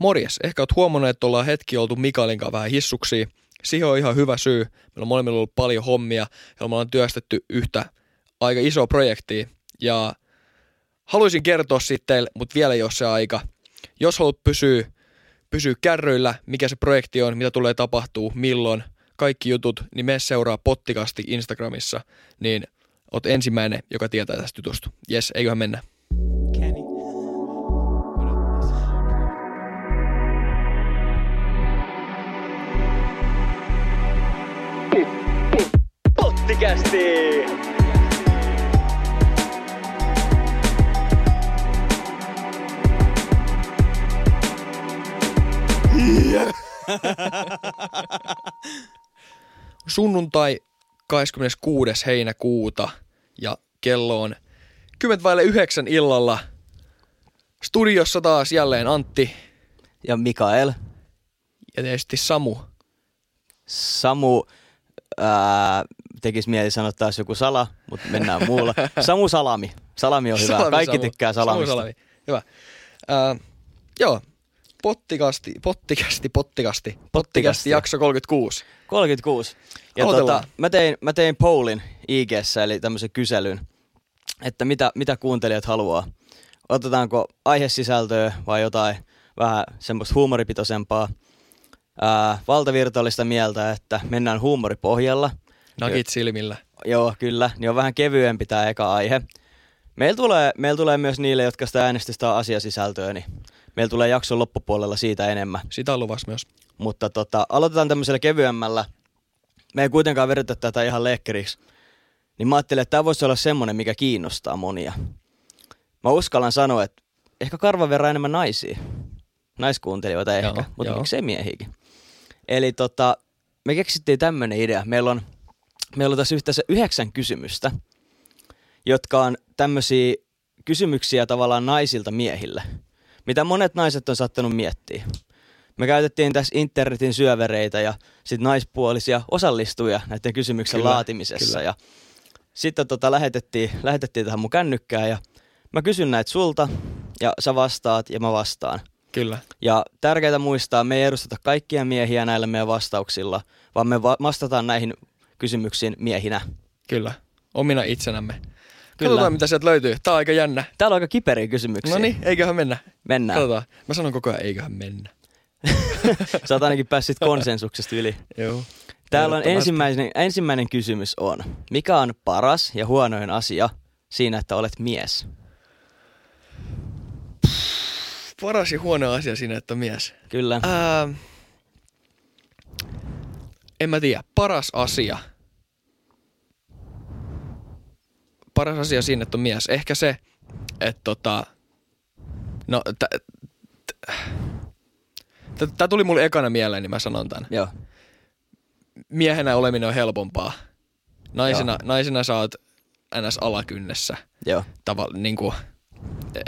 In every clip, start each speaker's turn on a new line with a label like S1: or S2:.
S1: morjes. Ehkä oot huomannut, että ollaan hetki oltu Mikaelin kanssa vähän hissuksia. Siihen on ihan hyvä syy. Meillä on molemmilla ollut paljon hommia ja me ollaan työstetty yhtä aika isoa projektia. Ja haluaisin kertoa sitten teille, mutta vielä ei ole se aika. Jos haluat pysyä, pysyä kärryillä, mikä se projekti on, mitä tulee tapahtuu, milloin, kaikki jutut, niin mene seuraa pottikasti Instagramissa, niin oot ensimmäinen, joka tietää tästä jutusta. Jes, eiköhän mennä.
S2: Pottikästi!
S1: Sunnuntai 26. heinäkuuta ja kello on 10 vaille 9 illalla. Studiossa taas jälleen Antti
S3: Ja Mikael.
S1: ja tietysti Samu.
S3: Samu ää, tekisi mieli sanoa taas joku sala, mutta mennään muulla. Samu Salami. Salami on hyvä.
S1: Salami,
S3: Kaikki
S1: Samu.
S3: tykkää
S1: Samu
S3: salamista.
S1: Salami. Hyvä. Ää, joo, pottikasti, pottikasti, pottikasti, pottikasti jakso 36.
S3: 36. Ja
S1: Aloitellaan.
S3: tota, mä, tein, mä tein pollin ig eli tämmöisen kyselyn, että mitä, mitä kuuntelijat haluaa. Otetaanko aihesisältöä vai jotain vähän semmoista huumoripitoisempaa. Ää, valtavirtallista mieltä, että mennään huumoripohjalla.
S1: Nagit silmillä.
S3: Joo, kyllä. Niin on vähän kevyempi tämä eka aihe. Meillä tulee, meillä tulee myös niille, jotka sitä äänestystä on asiasisältöä, niin meillä tulee jakson loppupuolella siitä enemmän.
S1: Sitä on luvassa myös.
S3: Mutta tota, aloitetaan tämmöisellä kevyemmällä. Me ei kuitenkaan vedetä tätä ihan lekkeriksi. Niin mä ajattelin, että tämä voisi olla semmonen, mikä kiinnostaa monia. Mä uskallan sanoa, että ehkä karvan verran enemmän naisia. Naiskuuntelijoita ehkä,
S1: Joo,
S3: mutta
S1: joo.
S3: miksei miehiäkin. Eli tota, me keksittiin tämmönen idea. Meillä on, meillä on tässä yhteensä yhdeksän kysymystä, jotka on tämmöisiä kysymyksiä tavallaan naisilta miehille. Mitä monet naiset on saattanut miettiä. Me käytettiin tässä internetin syövereitä ja sit naispuolisia osallistujia näiden kysymyksen
S1: Kyllä,
S3: laatimisessa.
S1: kyllä.
S3: Ja sitten tota lähetettiin, lähetettiin tähän mun kännykkään ja mä kysyn näitä sulta ja sä vastaat ja mä vastaan.
S1: Kyllä.
S3: Ja tärkeää muistaa, me ei edusteta kaikkia miehiä näillä meidän vastauksilla, vaan me va- vastataan näihin kysymyksiin miehinä.
S1: Kyllä. Omina itsenämme.
S3: Kyllä.
S1: Katsotaan, mitä sieltä löytyy. Tää on aika jännä.
S3: Täällä on aika kiperiä kysymyksiä.
S1: No niin, eiköhän mennä.
S3: Mennään.
S1: Katsotaan. Mä sanon koko ajan, eiköhän mennä.
S3: Sä oot ainakin päässyt konsensuksesta yli.
S1: Joo.
S3: Täällä on ensimmäinen, ensimmäinen kysymys on, mikä on paras ja huonoin asia siinä, että olet mies?
S1: Paras ja huono asia siinä, että on mies.
S3: Kyllä.
S1: Ää, en mä tiedä. Paras asia. Paras asia siinä, että on mies. Ehkä se, että tota... No, Tämä tuli mulle ekana mieleen, niin mä sanon tämän.
S3: Joo.
S1: Miehenä oleminen on helpompaa. Naisena, naisena sä oot ns. alakynnessä.
S3: Joo.
S1: Tavalla, niin kuin,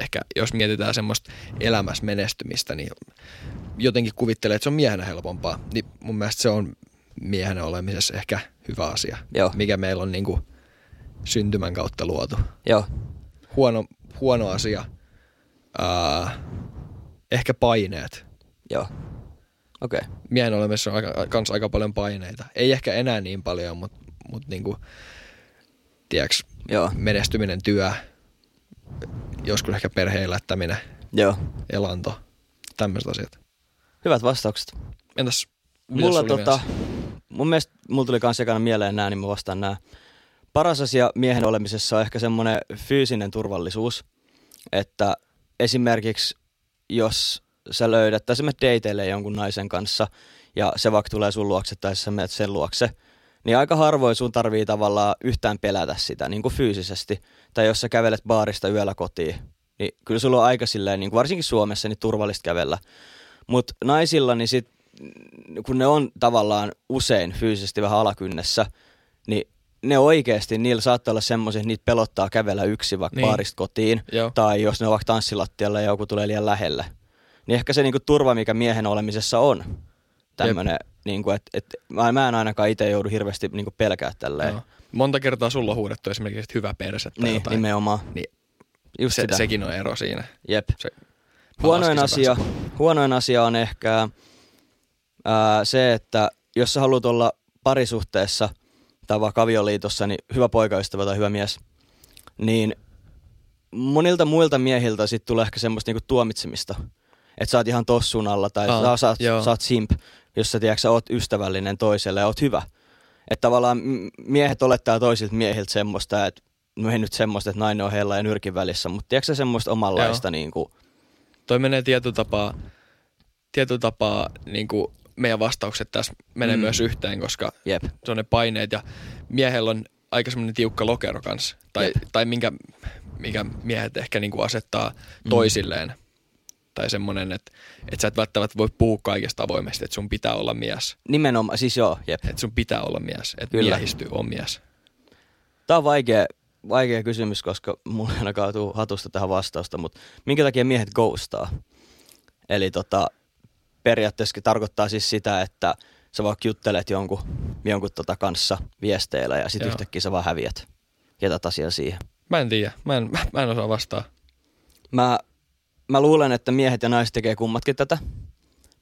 S1: ehkä jos mietitään semmoista elämässä menestymistä, niin jotenkin kuvittelee, että se on miehenä helpompaa. Niin mun mielestä se on miehenä olemisessa ehkä hyvä asia,
S3: Joo.
S1: mikä meillä on niin kuin syntymän kautta luotu.
S3: Joo.
S1: Huono, huono asia, ää, ehkä paineet.
S3: Joo. Okei. Okay.
S1: Miehen olemisessa on aika, kans aika paljon paineita. Ei ehkä enää niin paljon, mutta mut niinku, tiedätkö,
S3: Joo.
S1: menestyminen, työ, joskus ehkä perheen elättäminen,
S3: Joo.
S1: elanto, tämmöiset asiat.
S3: Hyvät vastaukset.
S1: Entäs
S3: Mulla tota,
S1: mielessä?
S3: mun mielestä mulla tuli kans ekana mieleen nää, niin mä vastaan nää. Paras asia miehen olemisessa on ehkä semmoinen fyysinen turvallisuus, että esimerkiksi jos sä löydät, tai sä menet dateille jonkun naisen kanssa, ja se vaikka tulee sun luokse tai sä menet sen luokse, niin aika harvoin sun tarvii tavallaan yhtään pelätä sitä niin kuin fyysisesti. Tai jos sä kävelet baarista yöllä kotiin, niin kyllä sulla on aika silleen, niin kuin varsinkin Suomessa, niin turvallista kävellä. Mutta naisilla, niin sit, kun ne on tavallaan usein fyysisesti vähän alakynnessä, niin ne oikeasti, niillä saattaa olla semmoisia, että niitä pelottaa kävellä yksi vaikka
S1: Niin.
S3: baarista kotiin,
S1: Joo.
S3: tai jos ne on vaikka tanssilattialla ja joku tulee liian lähelle. Niin ehkä se niinku turva, mikä miehen olemisessa on, tämmönen, niinku, että et, mä, mä en ainakaan itse joudu hirveästi niinku pelkää tälleen.
S1: Joo. Monta kertaa sulla on huudettu esimerkiksi että hyvä perse tai
S3: Niin,
S1: jotain.
S3: nimenomaan.
S1: Niin
S3: Just
S1: se,
S3: sitä.
S1: sekin on ero siinä.
S3: Jep.
S1: Se,
S3: Huonoin asia, Huonoin asia on ehkä ää, se, että jos sä haluat olla parisuhteessa tai vaikka avioliitossa, niin hyvä poikaystävä tai hyvä mies, niin monilta muilta miehiltä sit tulee ehkä semmoista niinku tuomitsemista. Että sä oot ihan tossun alla tai
S1: Aa,
S3: sä, sä, oot, sä oot simp, jos sä, tiedätkö, sä oot ystävällinen toiselle ja oot hyvä. Että tavallaan miehet olettaa toisilta miehiltä semmoista, että no ei nyt semmoista, että nainen on heillä ja nyrkin välissä, mutta tiedätkö sä semmoista omanlaista niin kuin,
S1: Toi menee tietyllä tapaa, tietyllä tapaa niin kuin meidän vastaukset tässä menee
S3: Mm.
S1: mm. myös yhteen, koska
S3: jep,
S1: se on ne paineet ja miehellä on aika semmoinen tiukka lokero kanssa. Tai,
S3: Jep.
S1: tai minkä, mikä miehet ehkä niin kuin asettaa
S3: Mm.
S1: toisilleen. Tai semmoinen, että, että sä et välttämättä voi puhua kaikesta avoimesti, että sun pitää olla mies.
S3: nimenomaan, siis joo, jep.
S1: Että sun pitää olla mies, että
S3: Kyllä.
S1: miehisty on mies.
S3: Tämä on vaikea, vaikea kysymys, koska mulla ei ainakaan tuu hatusta tähän vastausta, mutta minkä takia miehet ghostaa? Eli tota, periaatteessa tarkoittaa siis sitä, että sä vaikka juttelet jonkun, jonkun tota kanssa viesteillä ja sitten yhtäkkiä sä vaan häviät. Jätät asian siihen.
S1: Mä en tiedä, mä en, mä en osaa vastaa.
S3: Mä, mä luulen, että miehet ja naiset tekee kummatkin tätä,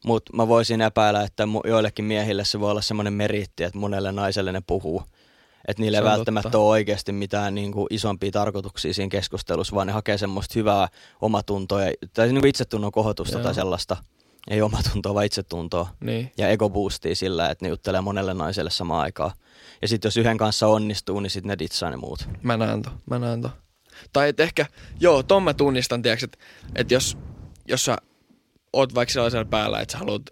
S3: mutta mä voisin epäillä, että joillekin miehille se voi olla semmoinen meriitti, että monelle naiselle ne puhuu. Että niillä ei välttämättä
S1: totta.
S3: ole oikeasti mitään niin kuin isompia tarkoituksia siinä keskustelussa, vaan ne hakee semmoista hyvää omatuntoa, ja- tai niin kuin itsetunnon kohotusta
S1: Joo.
S3: tai sellaista. Ei omatuntoa, vaan itsetuntoa.
S1: Niin.
S3: Ja ego boostii sillä, että ne juttelee monelle naiselle samaan aikaan. Ja sitten jos yhden kanssa onnistuu, niin sitten ne ditsaa ne muut.
S1: Mä näen to, mä näen to. Tai et ehkä, joo, ton mä tunnistan, tiiäks, että et jos, jos sä oot vaikka sellaisella päällä, että sä haluat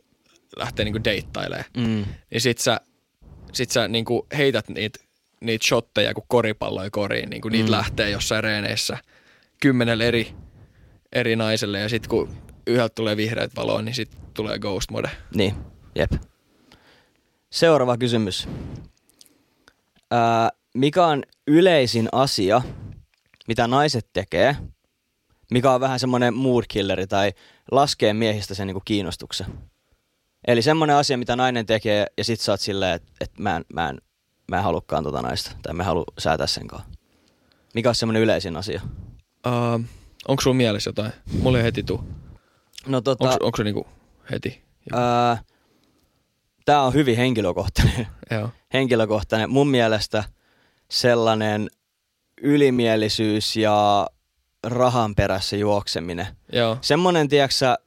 S1: lähteä niinku deittailemaan,
S3: Mm.
S1: niin sit sä, sit sä niinku heität niitä niit shotteja kuin koripalloja koriin, niinku niitä
S3: Mm.
S1: lähtee jossain reeneissä kymmenelle eri, eri naiselle ja sit kun yhdeltä tulee vihreät valoa, niin sit tulee ghost mode.
S3: Niin, jep. Seuraava kysymys. Ää, mikä on yleisin asia, mitä naiset tekee, mikä on vähän semmoinen mood killeri tai laskee miehistä sen niinku kiinnostuksen? Eli semmoinen asia, mitä nainen tekee ja sit sä oot silleen, että et mä, en, mä, en, mä en halukkaan tota naista tai mä en halua säätää sen kanssa. Mikä on semmoinen yleisin asia?
S1: Uh, onko sulla mielessä jotain? Mulla ei heti tuu.
S3: No tota,
S1: Onko, onko se niinku heti?
S3: ää, tää on hyvin henkilökohtainen
S1: Joo.
S3: henkilökohtainen. Mun mielestä sellainen ylimielisyys ja rahan perässä juokseminen.
S1: Joo.
S3: Semmonen, tiedäksä,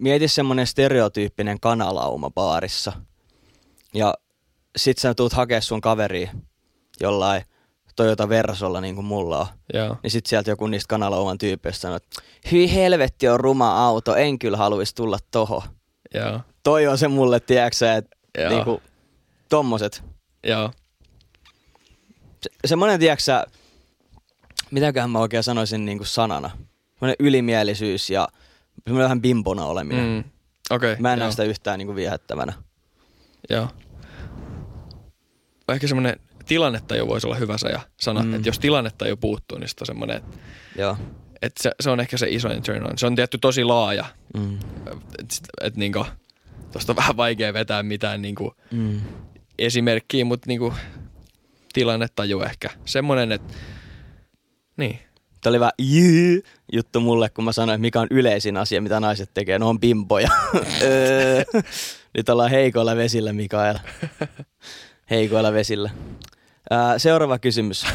S3: mieti semmonen stereotyyppinen kanalauma baarissa. Ja sit sä tuut hakea sun kaveria jollain Toyota Versolla niin kuin mulla on.
S1: Joo.
S3: Niin sit sieltä joku niistä kanalauman tyypeistä sanoo, että hyi helvetti on ruma auto, en kyllä haluaisi tulla toho.
S1: Joo.
S3: Toi on se mulle, tiedäksä, että niinku, tommoset
S1: Joo.
S3: Se, semmoinen, tiedäksä, mitäköhän mä oikein sanoisin niin kuin sanana. Semmoinen ylimielisyys ja semmoinen vähän bimbona oleminen. Mm.
S1: Okay,
S3: Mä en näe sitä yhtään niin kuin viehättävänä.
S1: Joo. Ehkä semmoinen tilannetta jo voisi olla hyvä se ja sana,
S3: Mm.
S1: että jos tilannetta jo puuttuu, niin sitten on semmoinen, että,
S3: Joo.
S1: että se, se, on ehkä se isoin turn on. Se on tietty tosi laaja,
S3: Mm.
S1: että et niinku, tosta on vähän vaikea vetää mitään niinku
S3: Mm.
S1: esimerkkiä, mutta niinku tilannetaju ehkä. Semmoinen, että niin,
S3: Tämä oli vähän jyy juttu mulle, kun mä sanoin, että mikä on yleisin asia, mitä naiset tekee. No on bimboja. Öö. Nyt ollaan heikoilla vesillä, Mikael. Heikoilla vesillä. Ää, seuraava kysymys.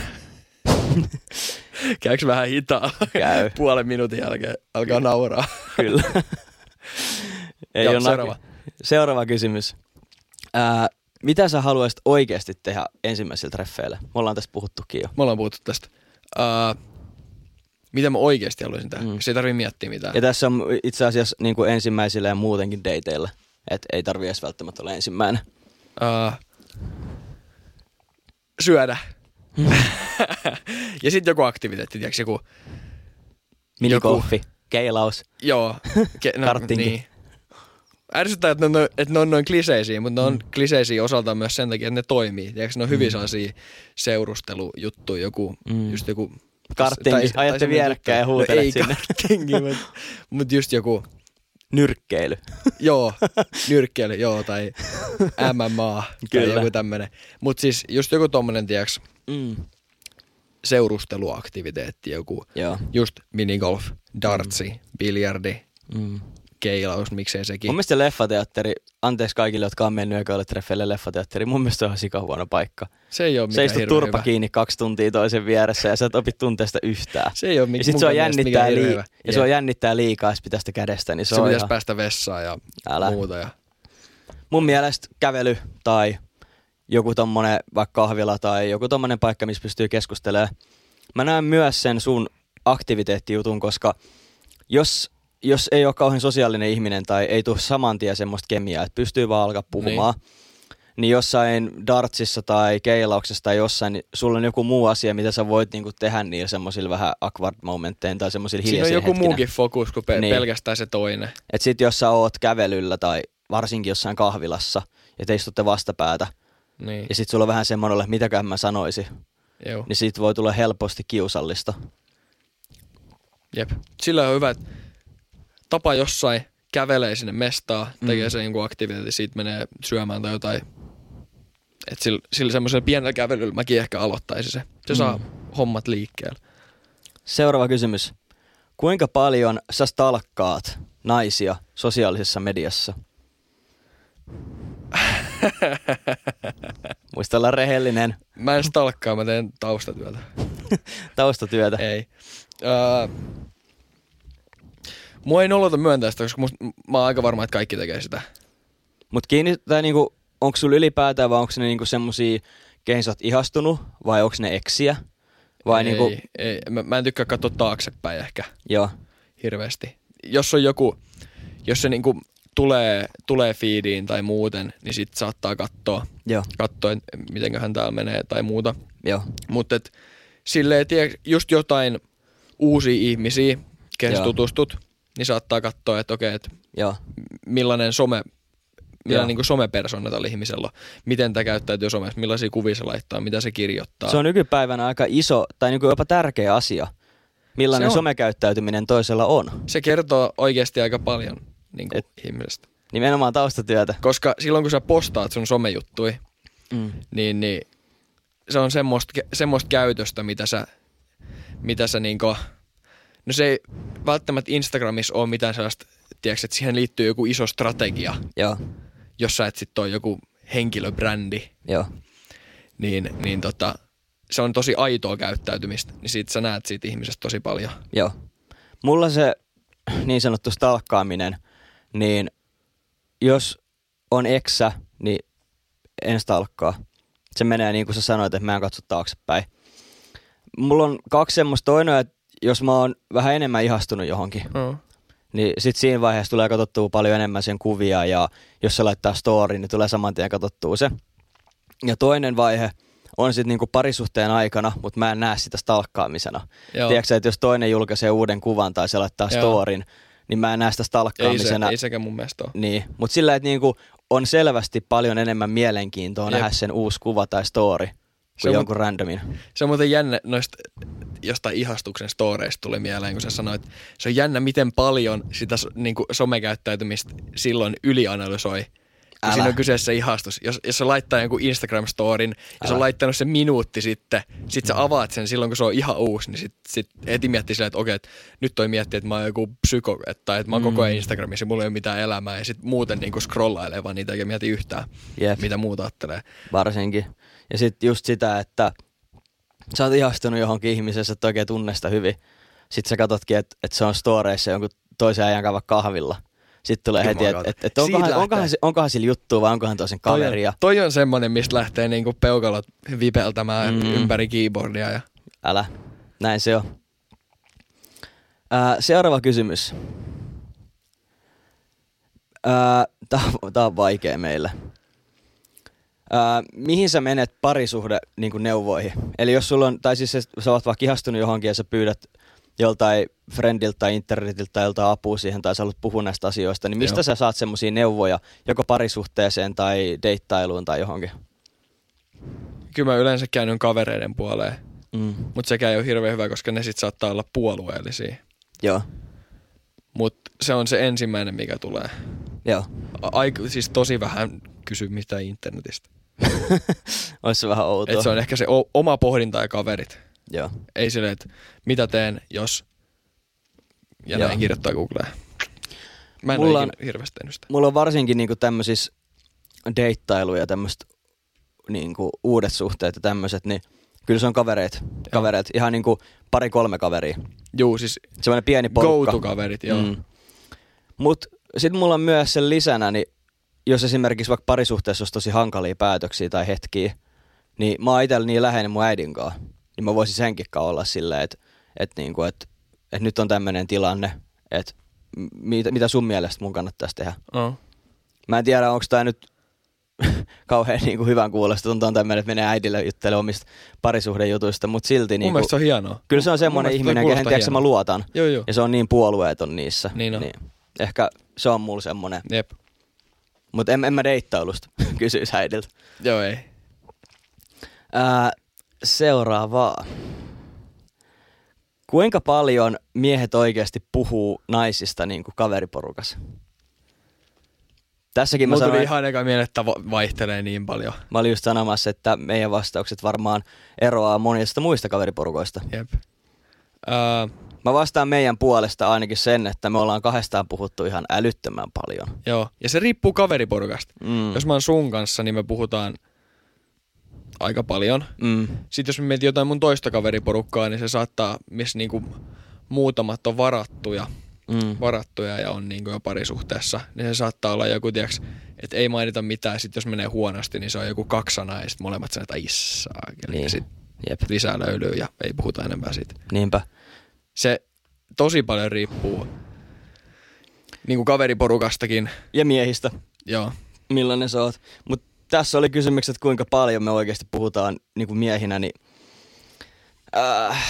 S1: käykö vähän hitaa?
S3: Käy.
S1: Puolen minuutin jälkeen alkaa nauraa.
S3: Kyllä. Ei
S1: Joo, seuraava.
S3: Seuraava kysymys. Ää, mitä sä haluaisit oikeasti tehdä ensimmäisillä treffeillä? Me ollaan tästä puhuttukin jo.
S1: Me ollaan puhuttu tästä. Uh, mitä mä oikeasti haluaisin tehdä?
S3: Mm.
S1: Mm. Se ei tarvii miettiä mitään.
S3: Ja tässä on itse asiassa niin kuin ensimmäisillä ja muutenkin dateilla. Että ei tarvi edes välttämättä olla ensimmäinen.
S1: Uh, syödä. ja sitten joku aktiviteetti, tiedätkö, joku,
S3: Minikoffi, keilaus.
S1: joo. Ke, no. Niin. Ärsyttää, että ne on, että ne on noin kliseisiä, mutta ne on mm. kliseisiä osaltaan myös sen takia, että ne toimii. Tiedätkö, ne on hyvin
S3: Mm.
S1: sellaisia seurustelujuttuja, joku,
S3: Mm.
S1: mm. just joku...
S3: Karttingi. Ajatte vierekkäin ja
S1: juttu.
S3: huutelet
S1: no, ei
S3: sinne.
S1: karttingi, mutta mut just joku,
S3: Nyrkkeily.
S1: joo, nyrkkeily, joo, tai MMA,
S3: Kyllä.
S1: tai joku tämmönen. Mutta siis just joku tommonen, tiedätkö,
S3: Mm.
S1: seurusteluaktiviteetti, joku
S3: Joo.
S1: just minigolf, dartsi, biljardi,
S3: Mm.
S1: Keilaus, miksei sekin.
S3: Mun mielestä leffateatteri, anteeksi kaikille, jotka on mennyt ekoille treffeille leffateatteri, mun mielestä se on ihan sikahuono paikka.
S1: Se ei ole
S3: Se
S1: mikään
S3: istut
S1: hirveän
S3: turpa
S1: hyvä.
S3: kiinni kaksi tuntia toisen vieressä ja sä et opit tunteesta yhtään.
S1: Se ei ole
S3: Ja
S1: mikään
S3: sit sua jännittää, lii- ja
S1: ja
S3: sua jännittää liikaa, jos pitää sitä kädestä, niin se,
S1: se
S3: on
S1: pitäisi
S3: ihan...
S1: päästä vessaan ja
S3: Älä.
S1: muuta. Ja...
S3: Mun mielestä kävely tai joku tommonen vaikka kahvila tai joku tommonen paikka, missä pystyy keskustelemaan. Mä näen myös sen sun aktiviteettijutun, koska jos, jos ei ole kauhean sosiaalinen ihminen tai ei tule saman tien semmoista kemiaa, että pystyy vaan alkaa puhumaan, niin. niin jossain dartsissa tai keilauksessa tai jossain, niin sulla on joku muu asia, mitä sä voit niinku tehdä niillä semmoisilla vähän awkward momentein tai semmoisilla
S1: Siinä on
S3: hiljaisilla
S1: joku
S3: hetkinä.
S1: muukin fokus kuin pe-
S3: Niin.
S1: niin. pelkästään se toinen.
S3: Et sit jos sä oot kävelyllä tai varsinkin jossain kahvilassa ja te istutte vastapäätä
S1: Niin,
S3: ja sit sulla on vähän semmoinen, että mitäköhän mä sanoisin,
S1: joo.
S3: niin siitä voi tulla helposti kiusallista.
S1: Jep. Sillä on hyvä, että tapa jossain kävelee sinne mestaa, tekee
S3: Mm.
S1: sen jonkun aktiviteetin, siitä menee syömään tai jotain. Että sillä, sillä semmoisella pienellä kävelyllä mäkin ehkä aloittaisin se. Se
S3: Mm.
S1: saa hommat liikkeelle.
S3: Seuraava kysymys. Kuinka paljon sä stalkkaat naisia sosiaalisessa mediassa? Muista olla rehellinen
S1: Mä en stalkkaa, mä teen taustatyötä.
S3: taustatyötä.
S1: Ei. Öö, mua ei nolota myöntää sitä, koska musta, mä oon aika varma, että kaikki tekee sitä.
S3: Mut kiinnittää niinku, onko sulla ylipäätään vai onko ne niinku semmosia, keihin sä oot ihastunut vai onko ne eksiä? Vai
S1: ei,
S3: niinku,
S1: ei, mä, mä en tykkää katsoa taaksepäin ehkä
S3: joo,
S1: hirveästi. Jos on joku, jos se niinku tulee, tulee feediin tai muuten, niin sit saattaa katsoa,
S3: joo,
S1: katsoa että mitenköhän täällä menee tai muuta.
S3: joo,
S1: Mutta et, silleen, tiedä, just jotain uusia ihmisiä, kehen tutustut, niin saattaa katsoa, että okei, että
S3: joo,
S1: millainen some, millainen niin somepersona tällä ihmisellä on, miten tämä käyttäytyy somessa, millaisia kuvia se laittaa, mitä se kirjoittaa.
S3: Se on nykypäivänä aika iso tai niinku jopa tärkeä asia, millainen somekäyttäytyminen toisella on.
S1: se kertoo oikeasti aika paljon niin kuin
S3: Et-
S1: ihmisestä.
S3: Nimenomaan taustatyötä.
S1: Koska silloin kun sä postaat sun somejuttui,
S3: Mm.
S1: niin, niin se on semmoista, semmoista käytöstä, mitä sä, mitä sä niinku, no se ei välttämättä Instagramissa ole mitään sellaista, tiedätkö, että siihen liittyy joku iso strategia,
S3: Joo,
S1: jos sä et sit ole joku henkilöbrändi,
S3: joo,
S1: niin, niin tota, se on tosi aitoa käyttäytymistä, niin siitä sä näet siitä ihmisestä tosi paljon.
S3: joo. Mulla se niin sanottu stalkkaaminen, niin jos on eksä, niin en stalkkaa. Se menee niin kuin sä sanoit, että mä en katso taaksepäin. Mulla on kaksi semmoista. Toinen, että jos mä oon vähän enemmän ihastunut johonkin,
S1: Oh.
S3: niin sit siinä vaiheessa tulee katsottua paljon enemmän sen kuvia ja jos se laittaa story, niin tulee saman tien katsottua se. Ja toinen vaihe on sitten niinku parisuhteen aikana, mutta mä en näe sitä stalkkaamisena.
S1: Joo.
S3: Tiedätkö, että jos toinen julkaisee uuden kuvan tai se laittaa
S1: Joo.
S3: storin, niin mä en näe sitä
S1: Ei, se,
S3: stalkkaamisena.
S1: ei sekään mun mielestä ole.
S3: Niin, mutta sillä, että niinku on selvästi paljon enemmän mielenkiintoa
S1: Jep.
S3: nähdä sen uusi kuva tai story kuin
S1: on-
S3: jonkun randomin.
S1: Se on muuten jännä, noista jostain ihastuksen storeista tuli mieleen, kun sä sanoit, se on jännä, miten paljon sitä niin kuin somekäyttäytymistä silloin ylianalysoi.
S3: Älä.
S1: siinä on kyseessä ihastus. Jos, jos se laittaa jonkun Instagram-storin ja se
S3: Älä.
S1: on laittanut sen minuutti sitten, sit sä avaat sen silloin, kun se on ihan uusi, niin sit, sit heti miettii silleen, että okei, että nyt toi miettii, että mä oon joku psyko, että, tai että mä oon koko ajan
S3: Mm.
S1: Instagramissa mulla ei ole mitään elämää ja sit muuten niin kuin scrollailee vaan niitä eikä mieti yhtään,
S3: Jep.
S1: mitä muuta ajattelee.
S3: varsinkin. Ja sitten just sitä, että sä oot ihastunut johonkin ihmiseen, sä et oikein tunne sitä hyvin. Sitten sä katsotkin, että et se on storeissa jonkun toisen ajan kanssa kahvilla. Sitten tulee heti, että et, et onkohan, onkohan, onkohan sillä juttua vai onkohan toisen
S1: Toi on-
S3: kaveria.
S1: Toi on semmonen, mistä lähtee niinku peukalot vipeltämään
S3: Mm.
S1: ympäri keyboardia. Ja...
S3: Älä, näin se on. Ää, seuraava kysymys. Tää on vaikea meille. Ää, mihin sä menet parisuhde niin neuvoihin? Eli jos sulla on, tai siis sä- oot vaikka ihastunut johonkin ja sä pyydät joltain friendiltä tai internetiltä tai joltain apua siihen tai sä haluat puhua näistä asioista, niin mistä
S1: Joo.
S3: sä saat semmoisia neuvoja joko parisuhteeseen tai deittailuun tai johonkin?
S1: Kyllä mä yleensä käännyn kavereiden puoleen,
S3: Mm.
S1: mutta sekään ei ole hirveän hyvä, koska ne sit saattaa olla puolueellisia.
S3: Joo,
S1: Mutta se on se ensimmäinen, mikä tulee.
S3: joo.
S1: Aika, siis tosi vähän kysy mitään internetistä.
S3: Olisi vähän outoa.
S1: Et se on ehkä se o- oma pohdinta ja kaverit.
S3: Joo.
S1: Ei silleen, että mitä teen, jos... Ja
S3: Joo.
S1: näin kirjoittaa Googleen. Mä en
S3: Mulla
S1: ole
S3: on-
S1: hirveästi tehnyt sitä.
S3: mulla on varsinkin niinku tämmöisissä deittailu ja tämmöiset niinku uudet suhteet ja tämmöiset, niin kyllä se on kavereet. kavereet. Ihan niinku pari-kolme kaveria.
S1: Juu, siis
S3: Semmoinen pieni porukka.
S1: go-to-kaverit, joo.
S3: Mm. Mut sit mulla on myös sen lisänä, niin jos esimerkiksi vaikka parisuhteessa olisi tosi hankalia päätöksiä tai hetkiä, niin mä oon itsellä niin läheinen mun äidin kanssa, niin mä voisin senkin kanssa olla silleen, että et niinku, et, et nyt on tämmöinen tilanne, että mitä, mitä sun mielestä mun kannattaisi tehdä.
S1: Oh.
S3: Mä en tiedä, onko tämä nyt kauhean niinku hyvän kuulosta, tuntuu tämmöinen, että menee äidille juttelemaan omista parisuhdejutuista, mutta silti
S1: Mun
S3: niinku,
S1: mielestä se on hienoa.
S3: kyllä se on semmoinen ihminen, kehen tiedätkö, mä luotan.
S1: Joo, joo.
S3: Ja se on niin puolueeton niissä.
S1: Niin on.
S3: Ehkä se on mulla semmonen.
S1: Jep.
S3: Mutta en, en mä deittailusta kysyisi äidiltä.
S1: Joo, ei.
S3: Ää, seuraavaa. Kuinka paljon miehet oikeasti puhuu naisista niin kuin kaveriporukas? Tässäkin mä,
S1: Mulla tuli
S3: sanoin,
S1: ihan eka mieleen, että va- vaihtelee niin paljon.
S3: mä olin just sanomassa, että meidän vastaukset varmaan eroaa monista muista kaveriporukoista.
S1: Jep. Ää,
S3: Mä vastaan meidän puolesta ainakin sen, että me ollaan kahdestaan puhuttu ihan älyttömän paljon.
S1: joo. Ja se riippuu kaveriporukasta.
S3: Mm.
S1: Jos mä oon sun kanssa, niin me puhutaan aika paljon.
S3: Mm.
S1: Sitten jos mä mietin jotain mun toista kaveriporukkaa, niin se saattaa, missä niinku muutamat on varattuja,
S3: Mm.
S1: varattuja ja on niinku jo parisuhteessa, niin se saattaa olla joku, tiiäks, että ei mainita mitään, sitten jos menee huonosti, niin se on joku kaksi sanaa ja sitten molemmat sanoo, että issaa, niin. Ja sitten
S3: Jep.
S1: lisää löylyy ja ei puhuta enempää siitä.
S3: Niinpä.
S1: Se tosi paljon riippuu niinku kaveriporukastakin,
S3: Ja miehistä.
S1: joo.
S3: millainen sä oot. Mutta tässä oli kysymykset, että kuinka paljon me oikeasti puhutaan niin kuin miehinä, niin äh,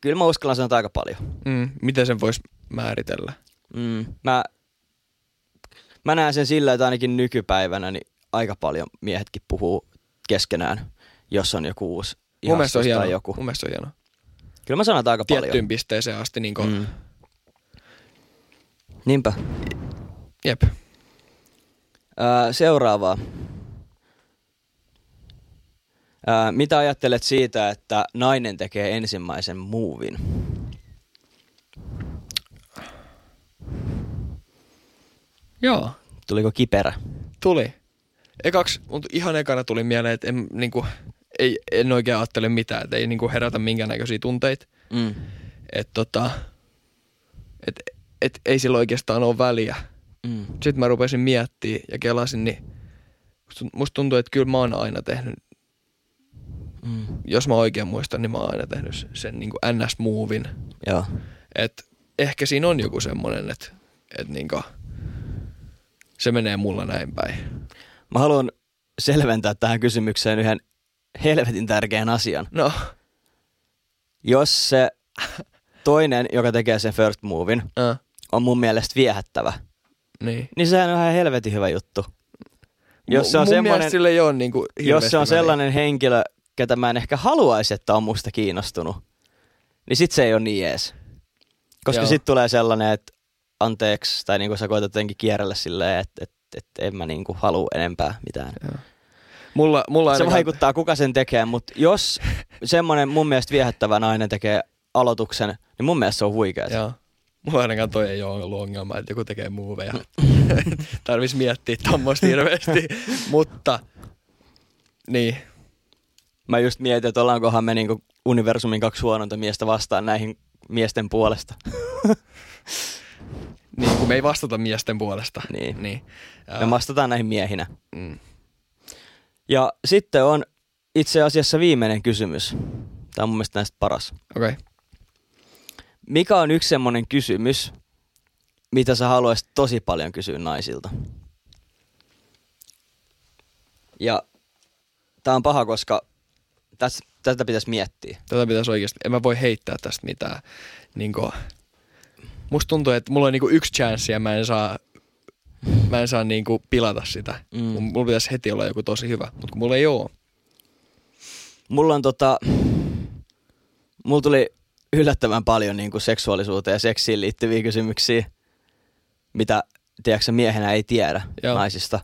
S3: kyllä mä uskallan sanoa aika paljon.
S1: Mm, miten sen voisi määritellä?
S3: Mm, mä, mä näen sen sillä, että ainakin nykypäivänä niin aika paljon miehetkin puhuu keskenään, jos on joku uusi
S1: Mun mielestä on hienoa.
S3: joku.
S1: Mun mielestä on hienoa.
S3: Kyllä mä sanon että aika
S1: Tiettyyn
S3: paljon.
S1: pisteeseen asti niinku, mm.
S3: Mm. Niinpä.
S1: jep.
S3: Ää, seuraavaa. Ää, mitä ajattelet siitä, että nainen tekee ensimmäisen muuvin?
S1: Joo,
S3: Tuliko kiperä?
S1: tuli. Ekaksi, mutta ihan ekana tuli mieleen, että en, niinku, ei, en oikein ajattele mitään, että ei niinku herätä minkäännäköisiä tunteita.
S3: Mm.
S1: Että tota, et, et, ei sillä oikeastaan ole väliä.
S3: Mm.
S1: Sitten mä rupesin miettimään ja kelasin, niin musta- tuntuu, että kyllä mä oon aina tehnyt,
S3: Mm.
S1: jos mä oikein muistan, niin mä oon aina tehnyt sen niin.
S3: Joo.
S1: Et ehkä siinä on joku semmonen, että et niinku, se menee mulla näin päin.
S3: Mä haluan selventää tähän kysymykseen yhden helvetin tärkeän asian.
S1: No,
S3: Jos se toinen, joka tekee sen first movin,
S1: äh,
S3: on mun mielestä viehättävä,
S1: niin.
S3: niin sehän on ihan helvetin hyvä juttu. Jos se on semmoinen,
S1: sillä ei ole niinku
S3: jos
S1: hirveästi
S3: se on sellainen henkilö, ketä mä en ehkä haluaisi, että on musta kiinnostunut, niin sit se ei ole niin ees. Koska
S1: Joo.
S3: sit tulee sellainen, että anteeksi, tai niinku sä koetat jotenkin kierrellä silleen, että et, et en mä niinku halua enempää mitään.
S1: Joo. Mulla, mulla
S3: Se
S1: ainakaan-
S3: vaikuttaa, kuka sen tekee, mutta jos semmoinen mun mielestä viehättävä nainen tekee aloituksen, niin mun mielestä se on huikeaa.
S1: Joo. Mulla ainakaan toi ei ole ollut ongelma, että joku tekee muuveja. Tarvis miettiä tommoista hirveästi. Mutta, niin.
S3: Mä just mietin, että ollaankohan me niinku universumin kaksi huonointa miestä vastaan näihin miesten puolesta.
S1: Niin, kun me ei vastata miesten puolesta.
S3: Niin.
S1: niin.
S3: Me vastataan näihin miehinä.
S1: mm.
S3: Ja sitten on itse asiassa viimeinen kysymys. Tämä on mun mielestä näistä paras.
S1: Okei. Okay.
S3: Mikä on yksi semmoinen kysymys, mitä sä haluaisit tosi paljon kysyä naisilta? Ja tää on paha, koska täs, tätä pitäisi miettiä.
S1: Tätä pitäisi oikeasti, en mä voi heittää tästä mitään. Niin kuin, musta tuntuu, että mulla on niinku yksi chanssi ja mä en saa, mä en saa niinku pilata sitä.
S3: Mm.
S1: Mulla pitäisi heti olla joku tosi hyvä, mutta kun mulla ei oo.
S3: Mulla on tota, mulla tuli yllättävän paljon niin kuin seksuaalisuuteen ja seksiin liittyviä kysymyksiä, mitä tiedätkö, miehenä ei tiedä
S1: Joo.
S3: naisista.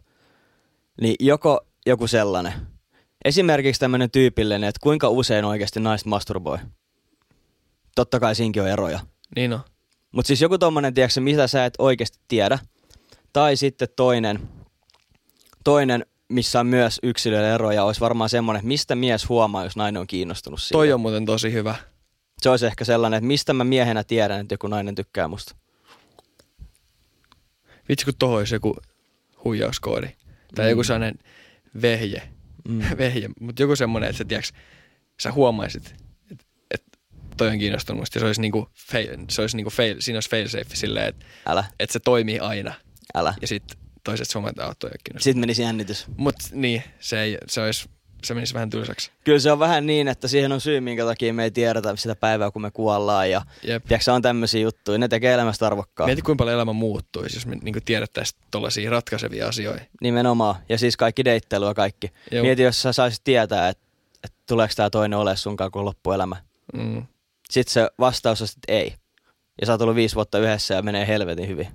S3: Niin joko joku sellainen. Esimerkiksi tämmöinen tyypillinen, että kuinka usein oikeasti naiset masturboi. Totta kai siinkin on eroja.
S1: Niin on.
S3: Mutta siis joku tommonen, tiedätkö, mitä sä et oikeasti tiedä. Tai sitten toinen, toinen missä on myös yksilöiden eroja, olisi varmaan semmoinen, että mistä mies huomaa, jos nainen on kiinnostunut siitä.
S1: Toi on muuten tosi hyvä.
S3: Se olisi ehkä sellainen, että mistä mä miehenä tiedän, että joku nainen tykkää musta.
S1: Vitsi kun tohon olisi joku huijauskoodi. Tai
S3: Mm.
S1: joku sellainen vehje.
S3: Mm.
S1: vehje. Mutta joku semmoinen, että sä, tiiäks, sä huomaisit, että et toi on kiinnostunut musta. Ja se olisi niinku, fail, se olisi niinku fail, siinä olisi failsafe silleen, että et se toimii aina.
S3: Älä.
S1: Ja sitten toiset suomat että toi ei ole kiinnostunut.
S3: Sitten menisi jännitys.
S1: Mut niin, se, ei, se, olisi, se menisi vähän tylsäksi.
S3: Kyllä se on vähän niin, että siihen on syy, minkä takia me ei tiedetä sitä päivää, kun me kuollaan. Ja
S1: Jep.
S3: tiedätkö, se on tämmöisiä juttuja. Ne tekee elämästä arvokkaa.
S1: Mieti kuinka paljon elämä muuttuisi, jos me niin tiedettäisiin tollaisia ratkaisevia asioita.
S3: Nimenomaan. Ja siis kaikki deittailu ja kaikki.
S1: Joo.
S3: Mieti, jos sä saisit tietää, että, että tuleeko tämä toinen ole sunkaan kuin loppuelämä.
S1: Mm.
S3: Sitten se vastaus on, että ei. Ja sä oot ollut viisi vuotta yhdessä ja menee helvetin hyvin.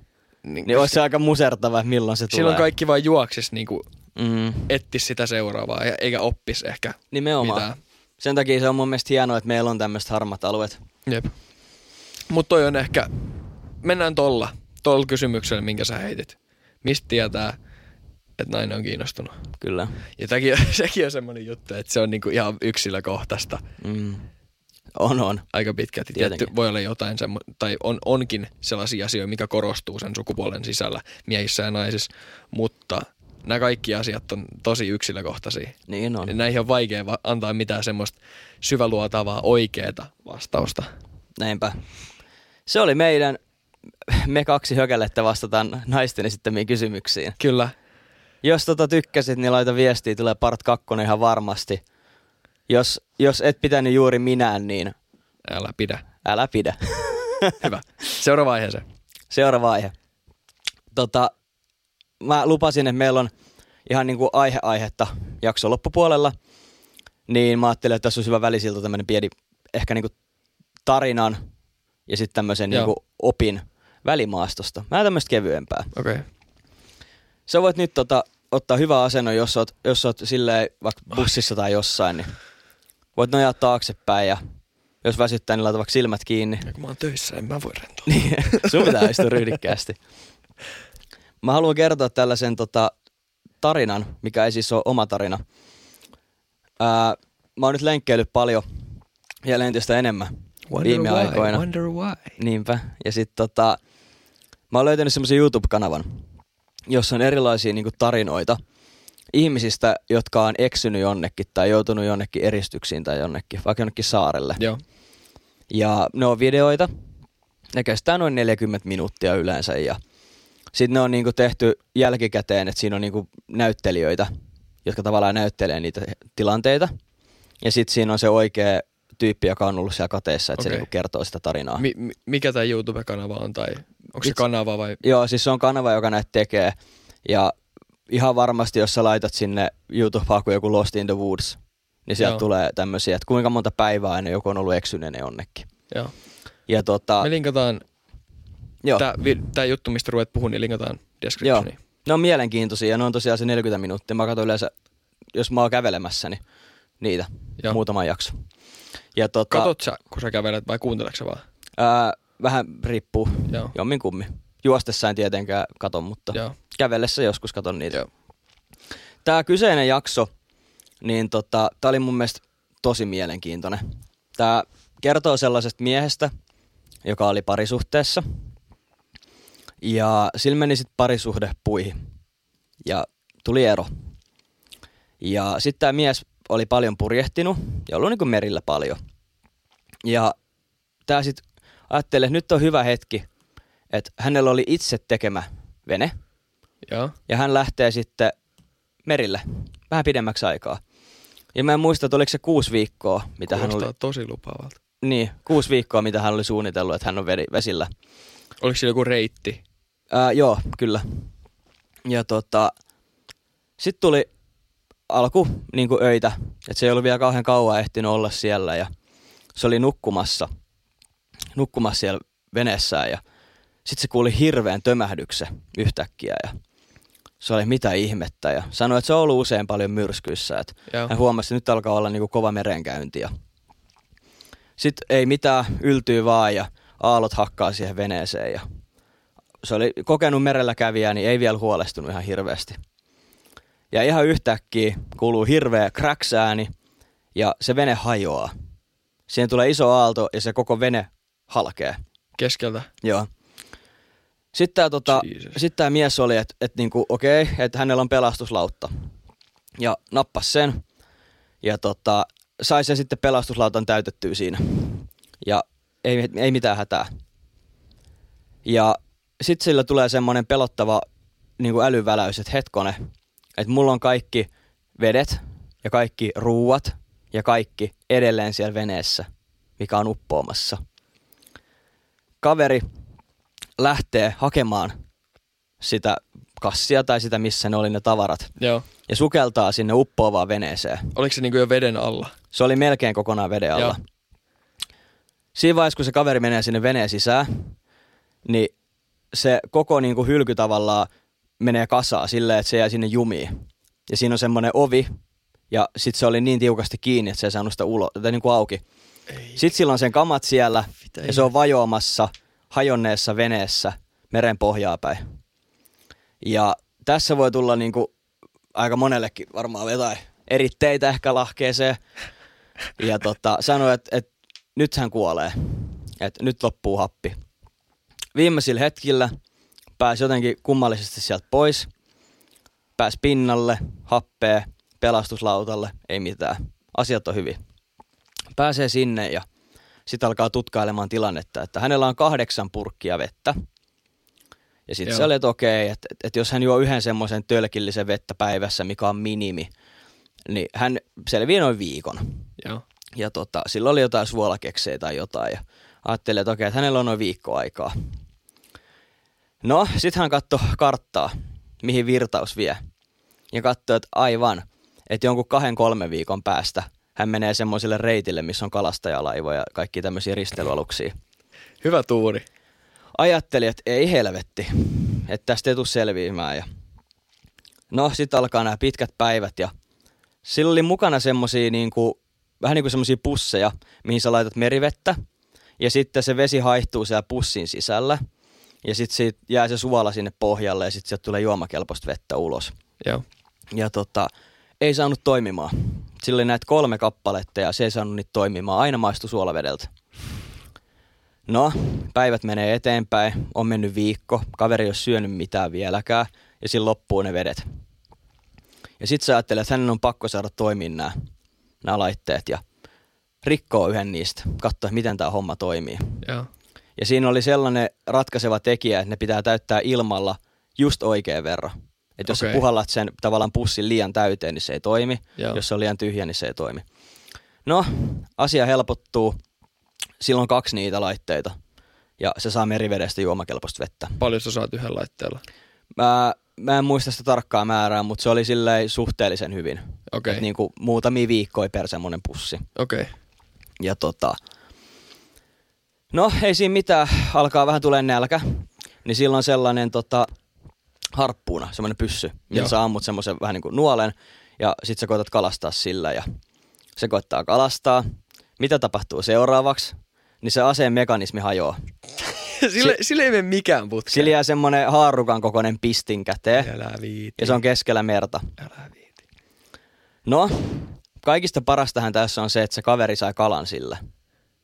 S1: Niin,
S3: Niin olisi se aika musertava, että milloin se tulee.
S1: silloin kaikki vaan juoksis niin kuin
S3: Mm,
S1: ettis sitä seuraavaa, ja- eikä oppis ehkä
S3: nimenomaan.
S1: mitään.
S3: Sen takia se on mun mielestä hienoa, että meillä on tämmöiset harmat alueet.
S1: Jep. Mutta toi on ehkä, mennään tolla, tolla kysymyksellä, minkä sä heitit. Mistä tietää, että nainen on kiinnostunut?
S3: Kyllä.
S1: Ja tämäkin, sekin on semmoinen juttu, että se on niinku ihan yksilökohtaista
S3: Mm. On, on.
S1: aika pitkälti.
S3: Tietenkin.
S1: Tietty, voi olla jotain, semmo, tai on, onkin sellaisia asioita, mikä korostuu sen sukupuolen sisällä miehissä ja naisissa, mutta nämä kaikki asiat on tosi yksilökohtaisia.
S3: Niin on.
S1: Näihin on vaikea va- antaa mitään semmoista syväluotavaa oikeaa vastausta.
S3: Näinpä. Se oli meidän, me kaksi hökälettä vastataan naisten esittämiin kysymyksiin.
S1: Kyllä,
S3: Jos tota tykkäsit, niin laita viestiä, tulee part kakkonen ihan varmasti. Jos, jos et pitänyt juuri minään, niin
S1: älä pidä.
S3: älä pidä.
S1: Hyvä. Seuraava aiheeseen.
S3: Seuraava aihe. Tota, mä lupasin, että meillä on ihan niinku aihe-aihetta jakson loppupuolella. Niin mä ajattelin, että tässä olisi hyvä välisilta tämmöinen pieni ehkä niinku tarinan ja sitten tämmöisen
S1: Joo.
S3: niinku opin välimaastosta. Mä tämmöistä kevyempää.
S1: Okei. Okay.
S3: Sä voit nyt tota, ottaa hyvä asennon, jos oot, jos oot silleen vaikka bussissa tai jossain, niin voit nojaa taaksepäin ja jos väsyttää, niin laita vaikka silmät kiinni.
S1: Ja kun mä oon töissä, en mä voi rentoa.
S3: Niin, sun pitää istua ryhdikkäästi. Mä haluan kertoa tällaisen tota, tarinan, mikä ei siis ole oma tarina. Ää, mä oon nyt lenkkeillyt paljon ja entistä enemmän viime
S1: why,
S3: aikoina.
S1: Wonder why.
S3: Niinpä. Ja sit tota, mä oon löytänyt semmoisen YouTube-kanavan, jossa on erilaisia niinku tarinoita ihmisistä, jotka on eksynyt jonnekin tai joutunut jonnekin eristyksiin tai jonnekin, vaikka jonnekin saarelle.
S1: Joo.
S3: Ja ne on videoita. Ne kestää noin 40 minuuttia yleensä ja sitten ne on niinku tehty jälkikäteen, että siinä on niinku näyttelijöitä, jotka tavallaan näyttelee niitä tilanteita. Ja sitten siinä on se oikea tyyppi, joka on ollut siellä kateessa, että okay. se niinku kertoo sitä tarinaa.
S1: Mi- mi- mikä tämä YouTube-kanava on, tai onko se kanava vai?
S3: Joo, siis se on kanava, joka näitä tekee. Ja ihan varmasti, jos sä laitat sinne YouTube-hakuun joku Lost in the Woods, niin sieltä
S1: Joo.
S3: tulee tämmöisiä, että kuinka monta päivää aina joku on ollut eksyneenä jonnekin.
S1: Joo.
S3: Ja tota,
S1: Me linkataan,
S3: joo,
S1: tämä tää juttu, mistä ruvet puhua, niin linkataan descriptioniin.
S3: ne on mielenkiintoisia ja ne on tosiaan se 40 minuuttia. Mä katson yleensä, jos mä oon kävelemässä, niin niitä
S1: Joo.
S3: muutama jakso. Ja tota,
S1: Katot sä, kun sä kävelet vai kuunteleksä vaan?
S3: ää, vähän riippuu
S1: Joo.
S3: jommin kummi. Juostessa en tietenkään katon, mutta
S1: Joo.
S3: kävellessä joskus katon niitä.
S1: Joo.
S3: Tämä kyseinen jakso, niin tota, tää oli mun mielestä tosi mielenkiintoinen. Tämä kertoo sellaisesta miehestä, joka oli parisuhteessa. Ja sillä meni sitten parisuhde puihin. Ja tuli ero. Ja sitten tämä mies oli paljon purjehtinut ja ollut niinku merillä paljon. Ja tämä sitten ajatteli, että nyt on hyvä hetki, että hänellä oli itse tekemä vene –
S1: Joo.
S3: ja hän lähtee sitten merille vähän pidemmäksi aikaa. Ja mä en muista, että oliko se kuusi viikkoa, mitä hän
S1: Kuulostaa
S3: oli,
S1: tosi lupaavalta.
S3: niin, kuusi viikkoa, mitä hän oli suunnitellut, että hän on vesillä.
S1: Oliko siellä joku reitti?
S3: Ää, joo, kyllä. Ja tota, sitten tuli alku niin kuin öitä, että se ei ollut vielä kauhean kauan ehtinyt olla siellä ja se oli nukkumassa, nukkumassa siellä veneessään ja sitten se kuuli hirveän tömähdyksen yhtäkkiä ja se oli mitä ihmettä ja sanoi, että se on ollut usein paljon myrskyissä, että
S1: Joo.
S3: hän huomasi, että nyt alkaa olla niinku kova merenkäynti ja sitten ei mitään, yltyy vaan ja aallot hakkaa siihen veneeseen ja se oli kokenut merellä kävijää, niin ei vielä huolestunut ihan hirveästi. Ja ihan yhtäkkiä kuuluu hirveä kräksääni ja se vene hajoaa. Siihen tulee iso aalto ja se koko vene halkee.
S1: Keskeltä.
S3: Joo. Sitten tämä tota, sit tää mies oli, että et niinku, okei, okay, että hänellä on pelastuslautta. Ja nappas sen. Ja tota, sai sen sitten pelastuslautan täytettyä siinä. Ja ei, ei mitään hätää. Ja sitten sillä tulee semmoinen pelottava niin kuin älyväläys, että hetkone, että mulla on kaikki vedet ja kaikki ruuat ja kaikki edelleen siellä veneessä, mikä on uppoamassa. Kaveri lähtee hakemaan sitä kassia tai sitä, missä ne oli ne tavarat,
S1: Joo.
S3: ja sukeltaa sinne uppoavaan veneeseen.
S1: Oliko se niinku jo veden alla?
S3: Se oli melkein kokonaan veden alla.
S1: Joo.
S3: Siinä vaiheessa, kun se kaveri menee sinne veneen sisään, niin se koko niin kuin hylky tavallaan menee kasaa silleen, että se jää sinne jumiin. Ja siinä on semmoinen ovi, ja sitten se oli niin tiukasti kiinni, että se ei saanut sitä ulo, tai niin kuin auki.
S1: Ei.
S3: Sitten sillä on sen kamat siellä,
S1: Mitä
S3: ja se on vajoamassa hajonneessa veneessä meren pohjaa päin. Ja tässä voi tulla niin kuin aika monellekin varmaan jotain eritteitä ehkä lahkeeseen. Ja tota, sanoi, että, että nyt hän kuolee. Että nyt loppuu happi. Viimeisillä hetkillä pääsi jotenkin kummallisesti sieltä pois. Pääsi pinnalle, happee, pelastuslautalle, ei mitään. Asiat on hyvin. Pääsee sinne ja sitten alkaa tutkailemaan tilannetta, että hänellä on kahdeksan purkkia vettä. Ja sitten oli, että okei, että, että, että jos hän juo yhden semmoisen tölkillisen vettä päivässä, mikä on minimi, niin hän selviää noin viikon.
S1: Joo.
S3: Ja tota, sillä oli jotain suolakeksejä tai jotain. Ja ajattelin, että okei, että hänellä on noin viikko aikaa. No, sitten hän katsoi karttaa, mihin virtaus vie. Ja katsoi, että aivan, että jonkun kahden kolmen viikon päästä hän menee semmoiselle reitille, missä on kalastajalaivoja ja kaikki tämmöisiä risteilyaluksia.
S1: Hyvä tuuri.
S3: Ajattelin, että ei helvetti, että tästä ei tule selviämään. Ja... No, sitten alkaa nämä pitkät päivät ja sillä oli mukana semmosia niinku, vähän niin kuin semmosia pusseja, mihin sä laitat merivettä. Ja sitten se vesi haihtuu siellä pussin sisällä. Ja sitten siitä jää se suola sinne pohjalle ja sitten sieltä tulee juomakelpoista vettä ulos.
S1: Joo.
S3: Ja tota, ei saanut toimimaan. Sillä oli näitä kolme kappaletta ja se ei saanut niitä toimimaan. Aina maistui suolavedeltä. No, päivät menee eteenpäin. On mennyt viikko. Kaveri ei ole syönyt mitään vieläkään. Ja siinä loppuu ne vedet. Ja sitten sä ajattelet, että hänen on pakko saada toimia nämä, nämä laitteet. Ja rikkoo yhden niistä. Katsoa, miten tämä homma toimii.
S1: Joo.
S3: Ja siinä oli sellainen ratkaiseva tekijä, että ne pitää täyttää ilmalla just oikein verran. Että jos okay. Sä puhallat sen tavallaan pussin liian täyteen, niin se ei toimi.
S1: Joo.
S3: Jos se on liian tyhjä, niin se ei toimi. No, asia helpottuu. Silloin kaksi niitä laitteita. Ja se saa merivedestä juomakelpoista vettä.
S1: Paljon sä saat yhden laitteella.
S3: Mä, mä en muista sitä tarkkaa määrää, mutta se oli silleen suhteellisen hyvin.
S1: Okei.
S3: Et niinku muutamia viikkoja per semmonen pussi.
S1: Okei. Okay.
S3: Ja tota, no ei siinä mitään, alkaa vähän tulee nälkä, niin silloin sellainen tota, harppuuna, semmoinen pyssy, millä
S1: Joo.
S3: sä ammut semmoisen vähän niin kuin nuolen ja sit sä koetat kalastaa sillä ja se koettaa kalastaa. Mitä tapahtuu seuraavaksi? Niin se aseen mekanismi hajoaa.
S1: sille, sille ei mene mikään putkeen.
S3: Sillä jää semmoinen haarukan kokoinen pistin käteen
S1: Älä viiti.
S3: ja se on keskellä merta.
S1: Älä viiti.
S3: No, kaikista parastahan tässä on se, että se kaveri sai kalan sillä.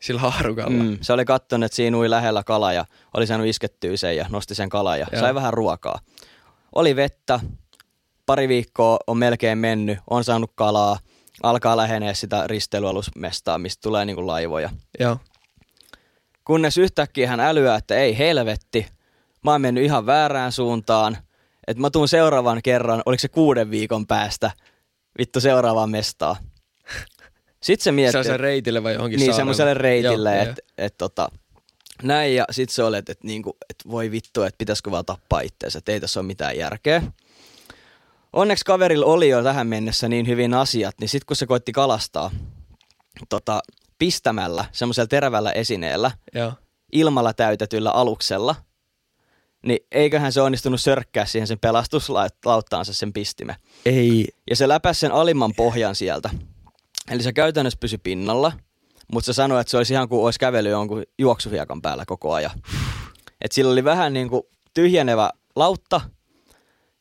S1: Sillä haarukalla.
S3: Mm, se oli kattonut, että siinä ui lähellä kala ja oli saanut iskettyä sen ja nosti sen kalan ja
S1: Joo.
S3: sai vähän ruokaa. Oli vettä, pari viikkoa on melkein mennyt, on saanut kalaa, alkaa lähenee sitä risteilyalusmestaa, mistä tulee niinku laivoja.
S1: Joo.
S3: Kunnes yhtäkkiä hän älyää, että ei helvetti, mä oon mennyt ihan väärään suuntaan, että mä tuun seuraavan kerran, oliko se kuuden viikon päästä, vittu seuraavaan mestaan. Sitten se miettii,
S1: Se on reitille vai johonkin
S3: niin,
S1: saarelle?
S3: semmoiselle reitille, että et, tota, näin ja sit se oli, että et, niinku, et voi vittu, että pitäisikö vaan tappaa itseensä, että ei tässä ole mitään järkeä. Onneksi kaverilla oli jo tähän mennessä niin hyvin asiat, niin sit kun se koitti kalastaa tota, pistämällä semmoisella terävällä esineellä,
S1: Joo.
S3: ilmalla täytetyllä aluksella, niin eiköhän se onnistunut sörkkää siihen sen pelastuslauttaansa sen pistime.
S1: Ei.
S3: Ja se läpäsi sen alimman pohjan sieltä. Eli se käytännössä pysyi pinnalla, Mutta se sanoi, että se olisi ihan kuin olisi kävely jonkun juoksuhiekan päällä koko ajan. Et sillä oli vähän niin kuin tyhjenevä lautta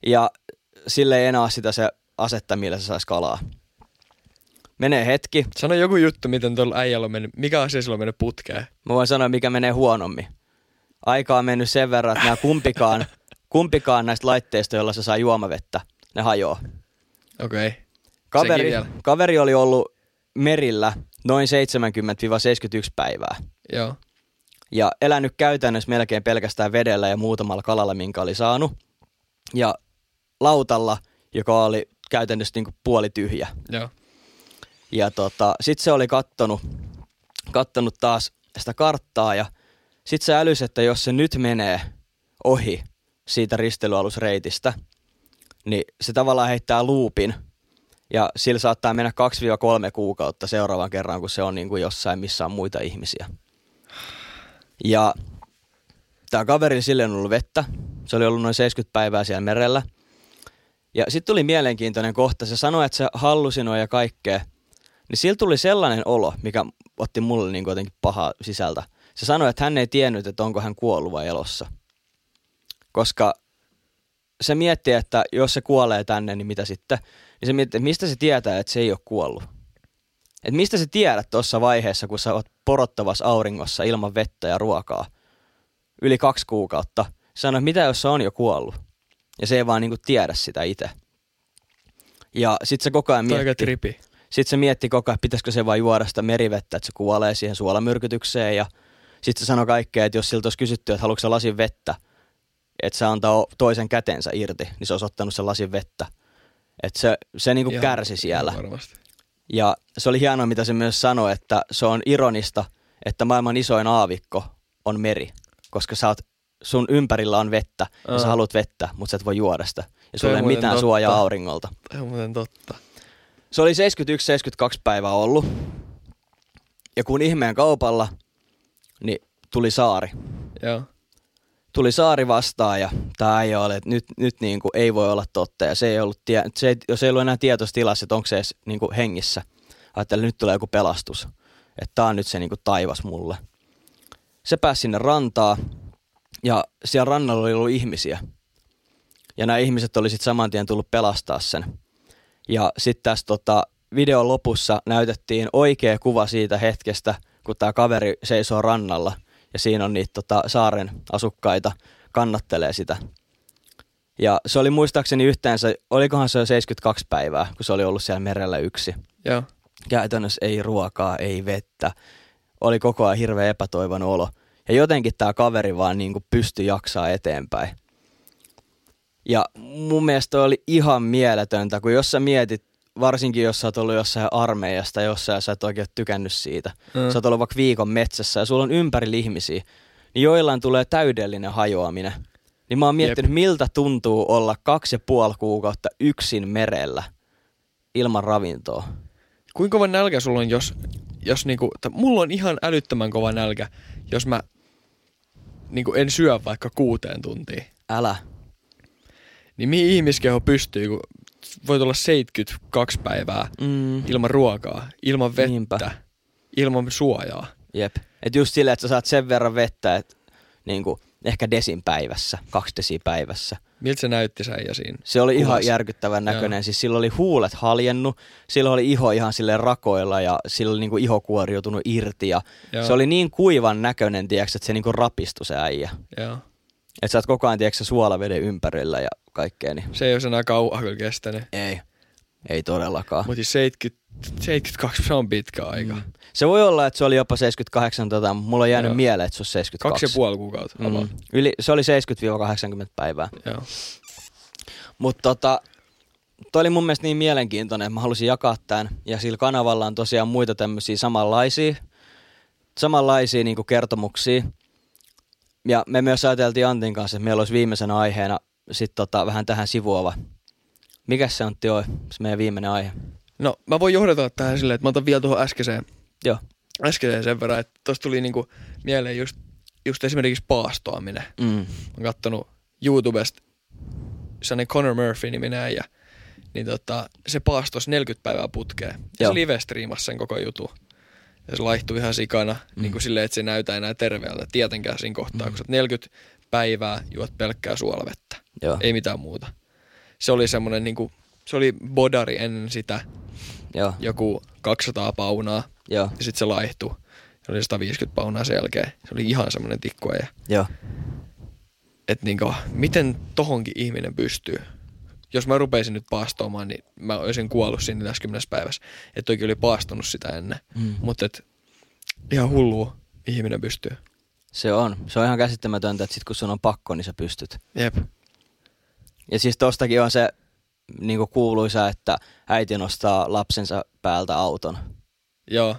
S3: ja sille ei enää sitä se asetta, millä se saisi kalaa. Menee hetki.
S1: Sano joku juttu, miten tuolla äijällä on mennyt, mikä asia sillä on mennyt putkeen.
S3: Mä voin sanoa, mikä menee huonommin. Aika on mennyt sen verran, että nämä kumpikaan, kumpikaan näistä laitteista, joilla se saa juomavettä, ne hajoaa.
S1: Okei. Okay.
S3: Kaveri, kaveri oli ollut merillä noin 70-71 päivää.
S1: Joo.
S3: Ja elänyt käytännössä melkein pelkästään vedellä ja muutamalla kalalla, minkä oli saanut. Ja lautalla, joka oli käytännössä niin puoli tyhjä.
S1: Joo.
S3: Ja tota, sitten se oli kattonut, kattonut taas sitä karttaa ja sitten se älysi, että jos se nyt menee ohi siitä ristelyalusreitistä, niin se tavallaan heittää luupin ja sillä saattaa mennä 2-3 kuukautta seuraavan kerran, kun se on niin kuin jossain, missä on muita ihmisiä. Ja tämä kaveri sille on ollut vettä. Se oli ollut noin 70 päivää siellä merellä. Ja sitten tuli mielenkiintoinen kohta. Se sanoi, että se hallusinoi ja kaikkea. Niin sillä tuli sellainen olo, mikä otti mulle niin jotenkin pahaa sisältä. Se sanoi, että hän ei tiennyt, että onko hän kuollut vai elossa. Koska se miettii, että jos se kuolee tänne, niin mitä sitten? Niin se miettii, että mistä se tietää, että se ei ole kuollut. Et mistä sä tiedät tuossa vaiheessa, kun sä oot porottavassa auringossa ilman vettä ja ruokaa yli kaksi kuukautta. Sano, että mitä jos se on jo kuollut? Ja se ei vaan niinku tiedä sitä itse. Ja sit se koko ajan mietti, sit se mietti koko ajan, pitäisikö se vaan juoda sitä merivettä, että se kuolee siihen suolamyrkytykseen. Ja sit se sanoi kaikkea, että jos siltä olisi kysytty, että haluatko lasin vettä, että se antaa toisen kätensä irti, niin se olisi ottanut sen lasin vettä. Että se, se niinku
S1: Ihan-
S3: kärsi siellä.
S1: Varmasti.
S3: Ja se oli hienoa, mitä se myös sanoi, että se on ironista, että maailman isoin aavikko on meri, koska sä oot, sun ympärillä on vettä ja sä
S1: Aa.
S3: haluat vettä, mutta sä et voi juoda sitä. Ja sulla ei mitään
S1: totta.
S3: suojaa auringolta.
S1: Tämä on muuten totta.
S3: Se oli 71-72 päivää ollut. Ja kun ihmeen kaupalla, niin tuli saari.
S1: Joo.
S3: Tuli saari vastaan ja tämä ei ole, että nyt, nyt niin kuin ei voi olla totta. Ja se ei ollut, tie, se ei, jos ei ollut enää tietoistilassa, että onko se edes niin kuin hengissä. Ajattelin, että nyt tulee joku pelastus. Että tämä on nyt se niin kuin taivas mulle. Se pääsi sinne rantaa ja siellä rannalla oli ollut ihmisiä. Ja nämä ihmiset oli sitten saman tien tullut pelastaa sen. Ja sitten tässä tota, videon lopussa näytettiin oikea kuva siitä hetkestä, kun tämä kaveri seisoo rannalla ja siinä on niitä tota, saaren asukkaita kannattelee sitä. Ja se oli muistaakseni yhteensä, olikohan se jo 72 päivää, kun se oli ollut siellä merellä yksi.
S1: Joo.
S3: Käytännössä ei ruokaa, ei vettä. Oli koko ajan hirveän epätoivon olo. Ja jotenkin tämä kaveri vaan niin kuin pystyi jaksaa eteenpäin. Ja mun mielestä oli ihan mieletöntä, kun jos sä mietit, varsinkin jos sä oot ollut jossain armeijasta jossain ja sä et oikein tykännyt siitä.
S1: Mm.
S3: Sä oot ollut vaikka viikon metsässä ja sulla on ympärillä ihmisiä, niin joillain tulee täydellinen hajoaminen. Niin mä oon miettinyt,
S1: Jep.
S3: miltä tuntuu olla kaksi ja puoli kuukautta yksin merellä ilman ravintoa.
S1: Kuinka kova nälkä sulla on, jos, jos niinku, mulla on ihan älyttömän kova nälkä, jos mä niinku en syö vaikka kuuteen tuntiin.
S3: Älä.
S1: Niin mihin ihmiskeho pystyy, kun voit olla 72 päivää
S3: Mm.
S1: ilman ruokaa, ilman vettä,
S3: Niinpä.
S1: ilman suojaa.
S3: Jep. Et just silleen, että sä saat sen verran vettä, että niinku, ehkä desin päivässä, kaksi desiä päivässä.
S1: Miltä se näytti säijä siinä?
S3: Se oli ihan
S1: Kuvas.
S3: järkyttävän näköinen.
S1: Joo.
S3: Siis sillä oli huulet haljennut, sillä oli iho ihan sille rakoilla ja sillä oli niinku iho kuoriutunut irti. Ja
S1: Joo.
S3: se oli niin kuivan näköinen, tiiäks, että se niinku rapistui se äijä.
S1: Joo.
S3: Että sä oot koko ajan tiiäks, suolaveden ympärillä ja kaikkea. Niin
S1: Se ei olisi enää kauan kyllä kestänyt.
S3: ei, ei todellakaan.
S1: Mutta 70, 72 se on pitkä aika. Mm.
S3: Se voi olla, että se oli jopa 78, tota, mutta mulla on jäänyt
S1: Joo.
S3: mieleen, että se on 72.
S1: Kaksi ja puoli kuukautta.
S3: Mm.
S1: Mm.
S3: Yli, se oli 70-80 päivää.
S1: Joo.
S3: Mutta tota, toi oli mun mielestä niin mielenkiintoinen, että mä halusin jakaa tämän. Ja sillä kanavalla on tosiaan muita tämmöisiä samanlaisia, samanlaisia niin kertomuksia. Ja me myös ajateltiin Antin kanssa, että meillä olisi viimeisenä aiheena sit tota, vähän tähän sivuava. Mikä se on, Tio, se meidän viimeinen aihe?
S1: No mä voin johdata tähän silleen, että mä otan vielä tuohon äskeiseen,
S3: Joo.
S1: äskeiseen sen verran, että tosta tuli niinku mieleen just, just esimerkiksi paastoaminen.
S3: Mm.
S1: Mä oon kattonut YouTubesta sellainen Conor Murphy-niminen äijä, niin tota, se paastos 40 päivää putkeen. Ja
S3: Joo.
S1: se live sen koko jutu. ja se laihtuu ihan sikana,
S3: Mm.
S1: niin kuin silleen, että se näytä enää terveeltä tietenkään siinä kohtaa,
S3: Mm.
S1: kun sä oot 40 päivää juot pelkkää suolavettä,
S3: Joo,
S1: ei mitään muuta. Se oli semmoinen, niin kuin, se oli bodari ennen sitä,
S3: joo,
S1: joku 200 paunaa,
S3: joo,
S1: ja sitten se laihtui. Se oli 150 paunaa sen jälkeen. Se oli ihan semmoinen tikkuaja.
S3: joo.
S1: Että niinku, miten tohonkin ihminen pystyy? Jos mä rupeisin nyt paastoamaan, niin mä olisin kuollut siinä 40 päivässä. Että toikin oli paastonut sitä ennen.
S3: Mm.
S1: Mutta et, ihan hullu ihminen pystyy.
S3: Se on. Se on ihan käsittämätöntä, että sit kun sun on pakko, niin sä pystyt.
S1: Jep.
S3: Ja siis tostakin on se niin kuuluisa, että äiti nostaa lapsensa päältä auton.
S1: Joo,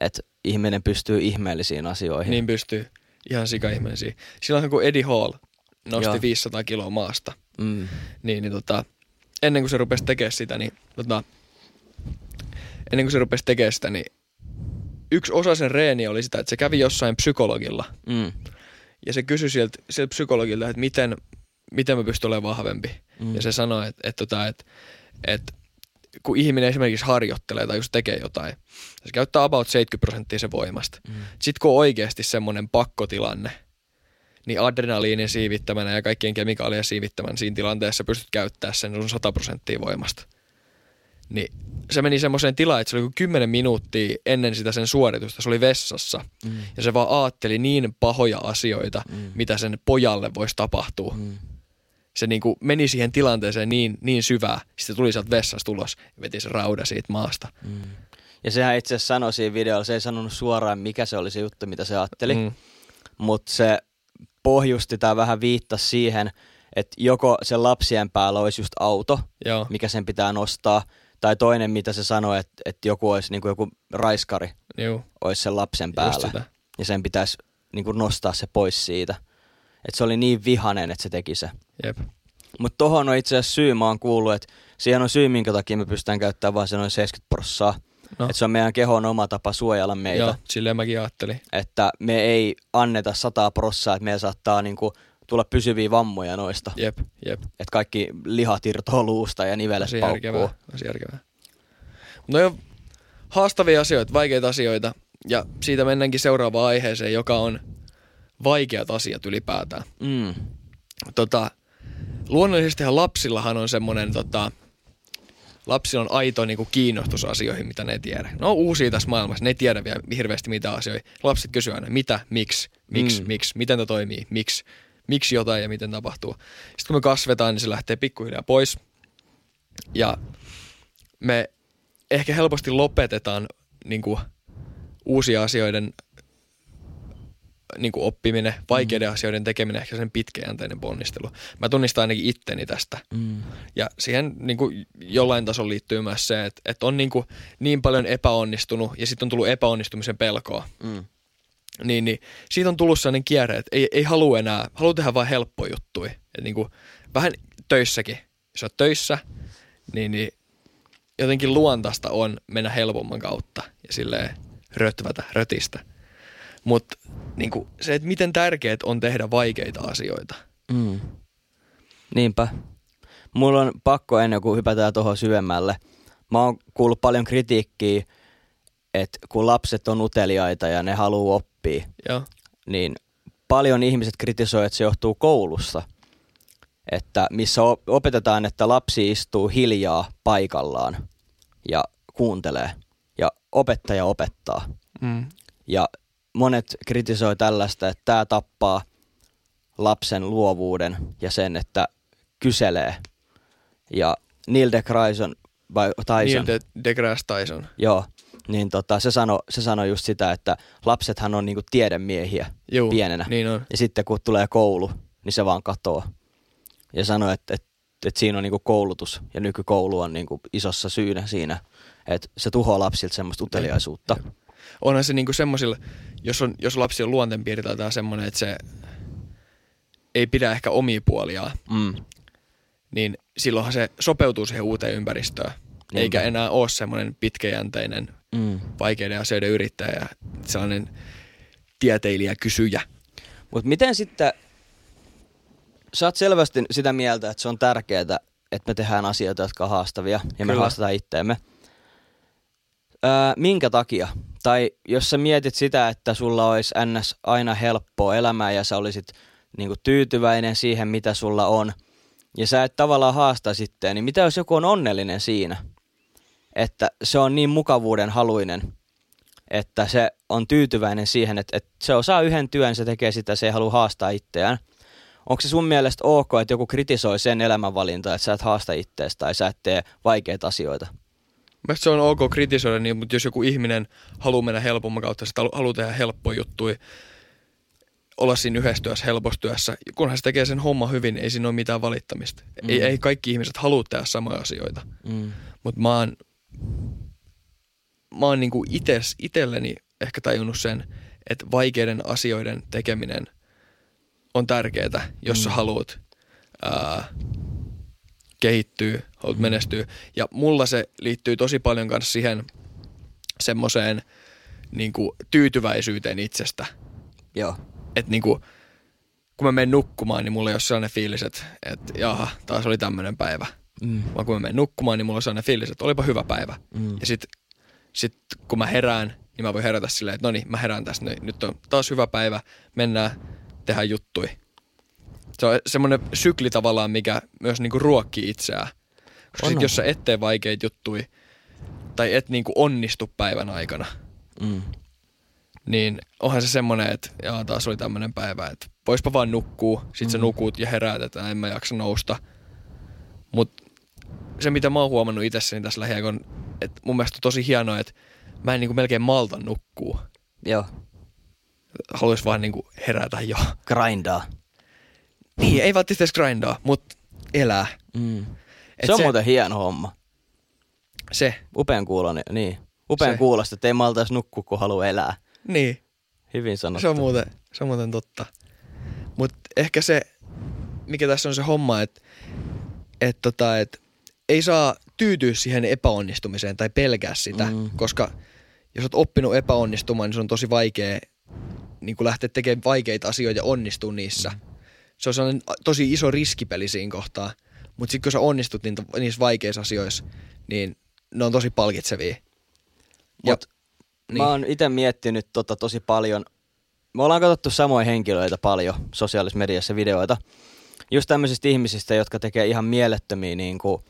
S3: Että ihminen pystyy ihmeellisiin asioihin.
S1: niin pystyy. Ihan sika-ihmeisiä. Silloin kun Eddie Hall nosti
S3: Joo.
S1: 500 kiloa maasta,
S3: Mm.
S1: niin, niin tota, ennen kuin se rupesi tekemään sitä, niin tota, ennen kuin se rupesi tekemään sitä, niin yksi osa sen reeniä oli sitä, että se kävi jossain psykologilla.
S3: Mm.
S1: Ja se kysyi sieltä, sieltä psykologilta, että miten, miten mä pystyn olemaan vahvempi.
S3: Mm.
S1: Ja se sanoi, että, että, että, että, että kun ihminen esimerkiksi harjoittelee tai jos tekee jotain, se käyttää about 70 prosenttia sen voimasta.
S3: Mm.
S1: Sitten kun on oikeasti semmoinen pakkotilanne, niin adrenaliinin siivittämänä ja kaikkien kemikaalien siivittämän siinä tilanteessa pystyt käyttämään sen sun 100 prosenttia voimasta. Niin se meni semmoiseen tilaan, että se oli kuin 10 minuuttia ennen sitä sen suoritusta, se oli vessassa.
S3: Mm.
S1: Ja se vaan aatteli niin pahoja asioita,
S3: Mm.
S1: mitä sen pojalle voisi tapahtua.
S3: Mm.
S1: Se niinku meni siihen tilanteeseen niin, niin syvää. Sitten tuli sieltä vessasta ulos ja veti se rauda siitä maasta.
S3: Mm. Ja sehän itse asiassa sanoi siinä videolla, se ei sanonut suoraan mikä se oli se juttu, mitä se ajatteli, mm. Mutta se pohjusti tai vähän viittasi siihen, että joko sen lapsien päällä olisi just auto,
S1: Joo,
S3: mikä sen pitää nostaa, tai toinen, mitä se sanoi, että, että joku olisi niin kuin joku raiskari
S1: juu,
S3: olisi sen lapsen päällä, ja sen pitäisi niin kuin nostaa se pois siitä. Että se oli niin vihanen, että se teki se.
S1: Jep.
S3: Mutta tohon on itse asiassa syy, mä oon kuullut, että siihen on syy, minkä takia me pystytään käyttämään vain se noin 70 prossaa.
S1: No.
S3: Että se on meidän kehon oma tapa suojella meitä.
S1: Joo, silleen mäkin ajattelin.
S3: Että me ei anneta 100 prossaa, että meillä saattaa niinku tulla pysyviä vammoja noista.
S1: Jep, jep.
S3: Että kaikki lihat irtoaa luusta ja nivelet
S1: Tosi
S3: paukkuu.
S1: järkevää. Järkevää. No jo haastavia asioita, vaikeita asioita. Ja siitä mennäänkin seuraavaan aiheeseen, joka on vaikeat asiat ylipäätään.
S3: Mm.
S1: Tota, luonnollisestihan lapsillahan on semmoinen, tota, lapsilla on aito niinku, kiinnostus asioihin, mitä ne ei tiedä. No uusia tässä maailmassa, ne ei tiedä vielä hirveästi mitä asioita. Lapset kysyy aina, mitä, miksi, miksi,
S3: Mm.
S1: miksi, miten tämä toimii, miksi, miksi jotain ja miten tapahtuu. Sitten kun me kasvetaan, niin se lähtee pikkuhiljaa pois. Ja me ehkä helposti lopetetaan niinku, uusia asioiden niin kuin oppiminen, vaikeiden mm. asioiden tekeminen, ehkä sen pitkäjänteinen ponnistelu. Mä tunnistan ainakin itteni tästä.
S3: Mm.
S1: Ja siihen niin kuin jollain tasolla liittyy myös se, että, että on niin, kuin niin paljon epäonnistunut ja sitten on tullut epäonnistumisen pelkoa.
S3: Mm.
S1: Niin, niin siitä on tullut sellainen kierre, että ei, ei halua enää, haluaa tehdä vain helppoja juttuja. Et niin kuin, vähän töissäkin, jos olet töissä, niin, niin jotenkin luontaista on mennä helpomman kautta ja silleen rötvätä, rötistä. Mutta niin se, että miten tärkeät on tehdä vaikeita asioita.
S3: Mm. Niinpä. Mulla on pakko ennen kuin hypätään tuohon syvemmälle. Mä oon kuullut paljon kritiikkiä, että kun lapset on uteliaita ja ne haluaa oppia,
S1: Joo,
S3: niin paljon ihmiset kritisoi, että se johtuu koulusta. Että missä opetetaan, että lapsi istuu hiljaa paikallaan ja kuuntelee ja opettaja opettaa.
S1: mm.
S3: Ja monet kritisoi tällaista, että tämä tappaa lapsen luovuuden ja sen, että kyselee. Ja Neil deGrasse vai Tyson,
S1: Neil de- deGrasse Tyson.
S3: joo, niin tota, se sanoi se sano just sitä, että lapsethan on niinku tiedemiehiä
S1: Juu,
S3: pienenä.
S1: Niin on.
S3: Ja sitten kun tulee koulu, niin se vaan katoaa. Ja sanoi, että, että, että siinä on niinku koulutus ja nykykoulu on niinku isossa syynä siinä, että se tuhoaa lapsilta semmoista uteliaisuutta.
S1: Onhan se niinku semmosilla, jos, on, jos lapsi on luonteenpiirteiltään semmoinen, että se ei pidä ehkä omia puoliaan,
S3: Mm.
S1: niin silloinhan se sopeutuu siihen uuteen ympäristöön.
S3: Niinpä.
S1: Eikä enää ole semmoinen pitkäjänteinen,
S3: Mm.
S1: vaikeiden asioiden yrittäjä ja sellainen tieteilijä, kysyjä.
S3: Mutta miten sitten, sä oot selvästi sitä mieltä, että se on tärkeää, että me tehdään asioita, jotka on haastavia ja me
S1: Kyllä.
S3: haastetaan itteemme. Öö, minkä takia? Tai jos sä mietit sitä, että sulla olisi ns. aina helppoa elämää ja sä olisit niin kuin, tyytyväinen siihen, mitä sulla on, ja sä et tavallaan haasta sitten, niin mitä jos joku on onnellinen siinä? Että se on niin mukavuuden haluinen, että se on tyytyväinen siihen, että, että se osaa yhden työn, se tekee sitä, se ei halua haastaa itseään. Onko se sun mielestä ok, että joku kritisoi sen elämänvalintaa, että sä et haasta itseäsi tai sä et tee vaikeita asioita?
S1: Mielestäni se on ok kritisoida, niin, mutta jos joku ihminen haluaa mennä helpomman kautta, sitä haluaa tehdä helppoja juttuja, olla siinä yhdessä työssä, helpossa työssä, kunhan se tekee sen homma hyvin, ei siinä ole mitään valittamista. Mm. Ei, ei kaikki ihmiset halua tehdä samoja asioita, mm. mutta mä oon, mä oon niinku ites, itelleni ehkä tajunnut sen, että vaikeiden asioiden tekeminen on tärkeää, jos mm. sä haluat ää, kehittyy, haluat menestyä. Ja mulla se liittyy tosi paljon kanssa siihen semmoiseen niin tyytyväisyyteen itsestä.
S3: Joo.
S1: Että niin kuin, kun mä menen nukkumaan, niin mulla ei ole sellainen fiilis, että, että jaha, taas oli tämmöinen päivä. Mm. Vaan kun mä menen nukkumaan, niin mulla on sellainen fiilis, että olipa hyvä päivä. Mm. Ja sitten sit, kun mä herään, niin mä voin herätä silleen, että no niin, mä herään tästä, nyt on taas hyvä päivä, mennään, tehdä juttui se on semmoinen sykli tavallaan, mikä myös niinku ruokkii itseään. Koska sit, jos sä et tee vaikeita juttuja tai et niinku onnistu päivän aikana, mm. niin onhan se semmoinen, että jaa, taas oli tämmöinen päivä, että voispa vaan nukkuu, sit mm. sä nukut ja heräät, että en mä jaksa nousta. Mut se, mitä mä oon huomannut itsessäni tässä lähiaikoina, että mun mielestä on tosi hienoa, että mä en niinku melkein malta nukkuu.
S3: Joo.
S1: Haluais vaan niinku herätä jo.
S3: Grindaa.
S1: Niin, ei välttämättä edes grindaa, mutta elää.
S3: Mm. se on se, muuten hieno homma.
S1: Se.
S3: Upean kuulonen, niin. Upean se. kuulosta, että ei maltaisi nukkua, kun haluaa elää.
S1: Niin.
S3: Hyvin sanottu.
S1: Se on muuten, se on muuten totta. Mutta ehkä se, mikä tässä on se homma, että et tota, et ei saa tyytyä siihen epäonnistumiseen tai pelkää sitä, mm. koska jos olet oppinut epäonnistumaan, niin se on tosi vaikea niin lähteä tekemään vaikeita asioita ja onnistua niissä. Mm se on sellainen tosi iso riskipeli siinä kohtaa. Mutta sitten kun sä onnistut niitä, niissä vaikeissa asioissa, niin ne on tosi palkitsevia.
S3: Mut ja, niin. Mä oon itse miettinyt tota tosi paljon. Me ollaan katsottu samoja henkilöitä paljon sosiaalisessa mediassa videoita. Just tämmöisistä ihmisistä, jotka tekee ihan mielettömiä niin kuin,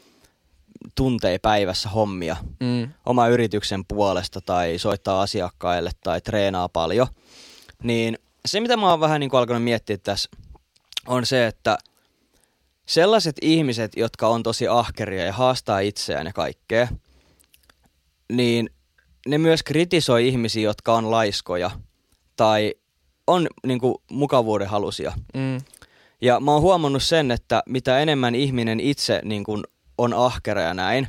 S3: tunteja päivässä hommia. Mm. Oma yrityksen puolesta tai soittaa asiakkaille tai treenaa paljon. Niin se, mitä mä oon vähän niin kuin alkanut miettiä tässä on se, että sellaiset ihmiset, jotka on tosi ahkeria ja haastaa itseään ja kaikkea, niin ne myös kritisoi ihmisiä, jotka on laiskoja tai on niin kuin, mukavuuden halusia. Mm. Ja mä oon huomannut sen, että mitä enemmän ihminen itse niin kuin, on ahkera ja näin,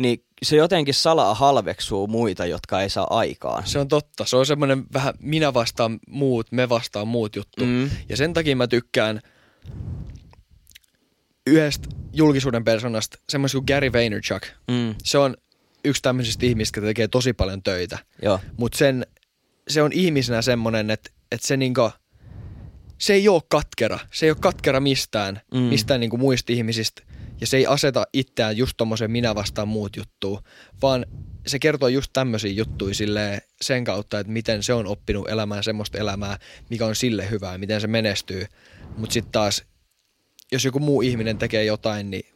S3: niin se jotenkin salaa halveksuu muita, jotka ei saa aikaan.
S1: Se on totta. Se on semmoinen vähän minä vastaan muut, me vastaan muut juttu. Mm. Ja sen takia mä tykkään yhdestä julkisuuden persoonasta, semmoista kuin Gary Vaynerchuk. Mm. Se on yksi tämmöisistä ihmistä, jotka tekee tosi paljon töitä. Mutta sen, se on ihmisenä semmoinen, että, että se niinku, se ei ole katkera. Se ei ole katkera mistään, mm. mistään niinku muista ihmisistä ja se ei aseta itseään just tommosen minä vastaan muut juttuu, vaan se kertoo just tämmöisiä juttuja sen kautta, että miten se on oppinut elämään semmoista elämää, mikä on sille hyvää, miten se menestyy. Mutta sitten taas, jos joku muu ihminen tekee jotain, niin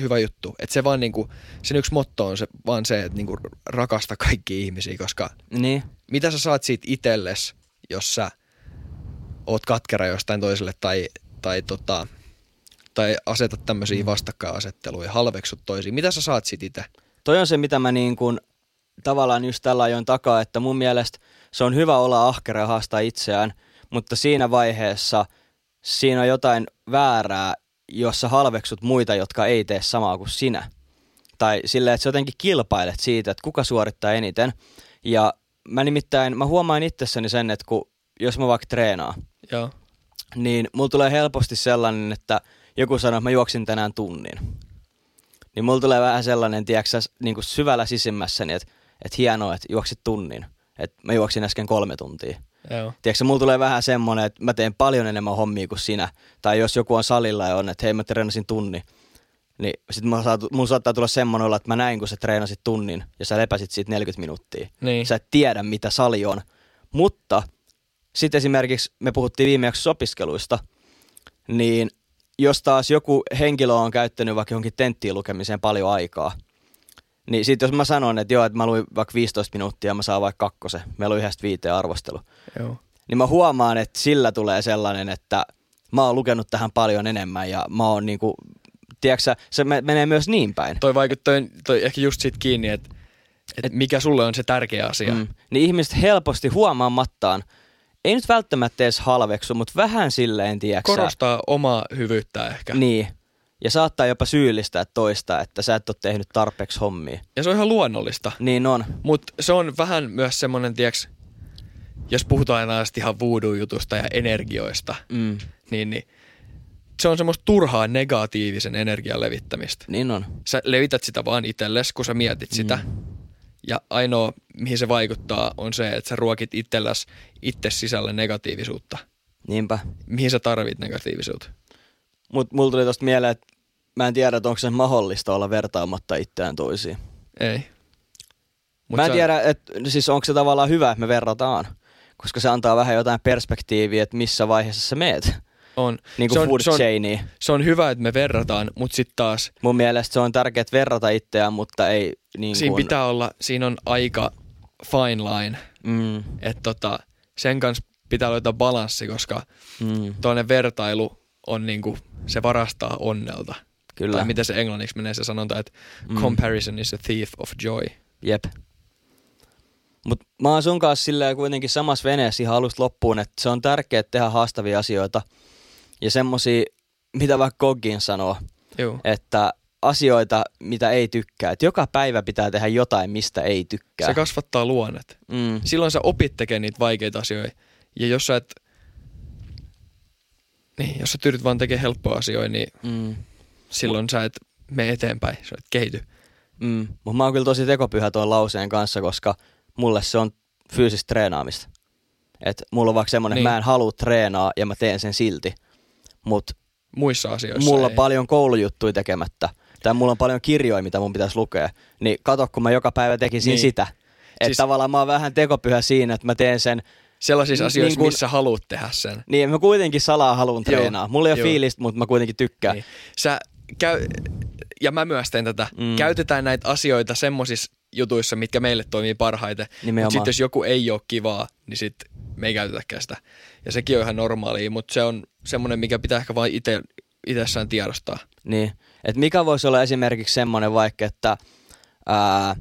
S1: hyvä juttu. Että se vaan niinku, sen yksi motto on se, vaan se, että niinku rakasta kaikki ihmisiä, koska
S3: niin.
S1: mitä sä saat siitä itelles, jos sä oot katkera jostain toiselle tai, tai tota, tai asetat tämmöisiä mm. vastakkainasetteluja, halveksut toisiin. Mitä sä saat sit itse?
S3: Toi on se, mitä mä niin kuin, tavallaan just tällä ajoin takaa, että mun mielestä se on hyvä olla ahkera ja haastaa itseään, mutta siinä vaiheessa siinä on jotain väärää, jossa halveksut muita, jotka ei tee samaa kuin sinä. Tai silleen, että sä jotenkin kilpailet siitä, että kuka suorittaa eniten. Ja mä nimittäin, mä huomaan itsessäni sen, että kun, jos mä vaikka treenaan,
S1: Joo.
S3: niin mulla tulee helposti sellainen, että – joku sanoo, että mä juoksin tänään tunnin. Niin mulla tulee vähän sellainen, tiedätkö, niin kuin syvällä sisimmässäni, että, että hienoa, että juoksit tunnin. Että mä juoksin äsken kolme tuntia.
S1: Joo.
S3: Tiedätkö, mulla tulee vähän semmoinen, että mä teen paljon enemmän hommia kuin sinä. Tai jos joku on salilla ja on, että hei mä treenasin tunni. niin sit mun, saatu, mun saattaa tulla semmoinen olla, että mä näin, kun sä treenasit tunnin ja sä lepäsit siitä 40 minuuttia.
S1: Niin.
S3: Sä et tiedä, mitä sali on. Mutta sitten esimerkiksi me puhuttiin viimeksi opiskeluista, niin jos taas joku henkilö on käyttänyt vaikka johonkin tenttiin lukemiseen paljon aikaa, niin sitten jos mä sanon, että joo, että mä luin vaikka 15 minuuttia ja mä saan vaikka kakkosen, meillä on yhdestä viiteen arvostelu,
S1: Joo.
S3: niin mä huomaan, että sillä tulee sellainen, että mä oon lukenut tähän paljon enemmän ja mä oon niinku, tiedätkö se me- menee myös niin päin.
S1: Toi vaikuttaa toi ehkä just siitä kiinni, että et mikä sulle on se tärkeä asia.
S3: Mm. Niin ihmiset helposti huomaamattaan, ei nyt välttämättä edes halveksu, mutta vähän silleen, tiedätkö sä,
S1: Korostaa omaa hyvyyttä ehkä.
S3: Niin. Ja saattaa jopa syyllistää toista, että sä et ole tehnyt tarpeeksi hommia.
S1: Ja se on ihan luonnollista.
S3: Niin on.
S1: Mutta se on vähän myös semmoinen, tiiäks, jos puhutaan aina ihan voodoo-jutusta ja energioista,
S3: Mm.
S1: niin, niin se on semmoista turhaa negatiivisen energian levittämistä.
S3: Niin on.
S1: Sä levität sitä vaan itsellesi, kun sä mietit sitä.
S3: Mm.
S1: Ja ainoa, mihin se vaikuttaa, on se, että sä ruokit itselläs itse sisälle negatiivisuutta.
S3: Niinpä.
S1: Mihin sä tarvit negatiivisuutta?
S3: Mutta mulla tuli tosta mieleen, että mä en tiedä, että onko se mahdollista olla vertaamatta itseään toisiin.
S1: Ei. Mut
S3: mä en
S1: sä-
S3: tiedä, että siis onko se tavallaan hyvä, että me verrataan. Koska se antaa vähän jotain perspektiiviä, että missä vaiheessa sä meet.
S1: On.
S3: Niin
S1: se,
S3: kuin
S1: on,
S3: food
S1: se, on,
S3: chainia.
S1: se on hyvä, että me verrataan, mutta sitten taas
S3: Mun mielestä se on tärkeää verrata itseään, mutta ei niin
S1: siinä
S3: kuin...
S1: pitää olla, siinä on aika fine line,
S3: Mm,
S1: että tota, sen kanssa pitää löytää balanssi, koska
S3: mm,
S1: toinen vertailu on niinku, se varastaa onnelta.
S3: kyllä.
S1: Tai miten se englanniksi menee se sanonta, että
S3: Mm.
S1: comparison is a thief of joy.
S3: Jep. Mut mä oon sun kanssa silleen kuitenkin samassa veneessä ihan alusta loppuun, että se on tärkeää tehdä haastavia asioita. Ja semmosia, mitä vaikka Goggin sanoo,
S1: Joo.
S3: että asioita, mitä ei tykkää. Että joka päivä pitää tehdä jotain, mistä ei tykkää.
S1: Se kasvattaa luonnet.
S3: mm.
S1: Silloin sä opit tekemään niitä vaikeita asioita. Ja jos sä et, niin, jos sä tyydyt vaan tekemään helppoa asioita, niin
S3: Mm.
S1: silloin sä et mene eteenpäin, sä et kehity.
S3: Mm. Mutta mä oon kyllä tosi tekopyhä tuon lauseen kanssa, koska mulle se on fyysistä treenaamista. Et mulla on vaikka semmonen, niin.
S1: Niin.
S3: mä en halua treenaa ja mä teen sen silti. Mutta
S1: Muissa asioissa
S3: mulla on paljon koulujuttuja tekemättä. Tai mulla on paljon kirjoja, mitä mun pitäisi lukea. Niin kato, kun mä joka päivä tekisin niin.
S1: Niin.
S3: sitä. Että siis... Tavallaan mä oon vähän tekopyhä siinä, että mä teen sen.
S1: Sellaisissa
S3: Niin
S1: asioissa,
S3: kun-
S1: missä haluat tehdä sen.
S3: Niin mä kuitenkin salaa haluan
S1: Joo,
S3: treenaa. Mulla ei ole
S1: joo.
S3: fiilistä, mutta mä kuitenkin tykkään.
S1: Niin. Sä käy, ja mä myös teen tätä.
S3: Mm.
S1: Käytetään näitä asioita semmosissa jutuissa, mitkä meille toimii parhaiten. Mutta sitten jos joku ei ole kivaa, niin sit me ei käytetäkään sitä. Ja sekin on ihan normaalia, mutta se on semmoinen, mikä pitää ehkä vain ite, itsessään tiedostaa.
S3: Niin. Et mikä voisi olla esimerkiksi semmoinen vaikka, että ää,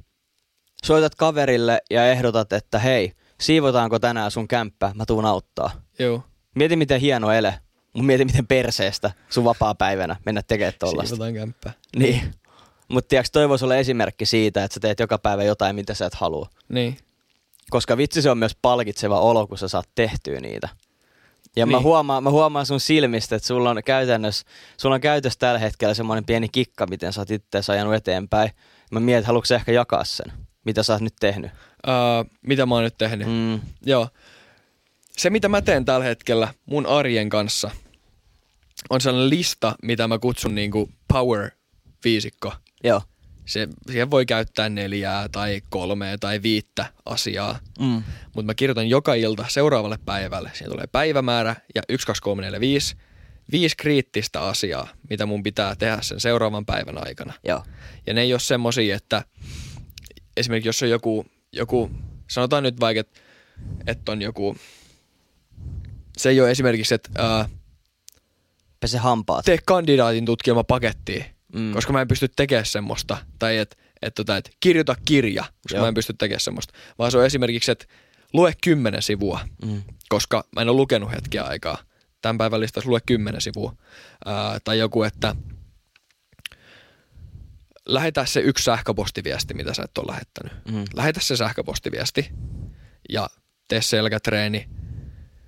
S3: soitat kaverille ja ehdotat, että hei, siivotaanko tänään sun kämppä, mä tuun auttaa.
S1: Joo.
S3: Mieti miten hieno ele, mutta mieti miten perseestä sun vapaa-päivänä mennä tekemään tollasta.
S1: Siivotaan kämppää.
S3: Niin. Mutta tiedätkö, toi voisi olla esimerkki siitä, että sä teet joka päivä jotain, mitä sä et halua.
S1: Niin.
S3: Koska vitsi se on myös palkitseva olo, kun sä saat tehtyä niitä. Ja niin. mä, huomaan, mä huomaan sun silmistä, että sulla on käytännössä, sulla on käytössä tällä hetkellä semmoinen pieni kikka, miten sä oot itse ajanut eteenpäin. Mä mietin, että haluatko ehkä jakaa sen, mitä sä oot nyt tehnyt.
S1: Uh, mitä mä oon nyt tehnyt?
S3: Mm.
S1: Joo. Se, mitä mä teen tällä hetkellä mun arjen kanssa, on sellainen lista, mitä mä kutsun niinku power-viisikko.
S3: Joo.
S1: Se, siihen voi käyttää neljää tai kolmea tai viittä asiaa.
S3: Mm.
S1: Mutta mä kirjoitan joka ilta seuraavalle päivälle. Siihen tulee päivämäärä ja 1, 2, 3, 4, 5. Viisi kriittistä asiaa, mitä mun pitää tehdä sen seuraavan päivän aikana.
S3: Joo.
S1: Ja ne ei ole semmosia, että esimerkiksi jos on joku, joku sanotaan nyt vaikka, että, että on joku, se ei ole esimerkiksi, että ää,
S3: Pese hampaat.
S1: tee kandidaatin tutkielma pakettiin,
S3: Mm.
S1: koska mä en pysty tekemään semmoista. Tai että et, tota, et kirjoita kirja, koska
S3: Joo.
S1: mä en pysty tekemään semmoista. Vaan se on esimerkiksi, että lue kymmenen sivua,
S3: Mm.
S1: koska mä en ole lukenut hetkeä aikaa. Tämän päivän listassa lue kymmenen sivua. Ää, tai joku, että lähetä se yksi sähköpostiviesti, mitä sä et ole lähettänyt.
S3: Mm.
S1: Lähetä se sähköpostiviesti ja tee selkätreeni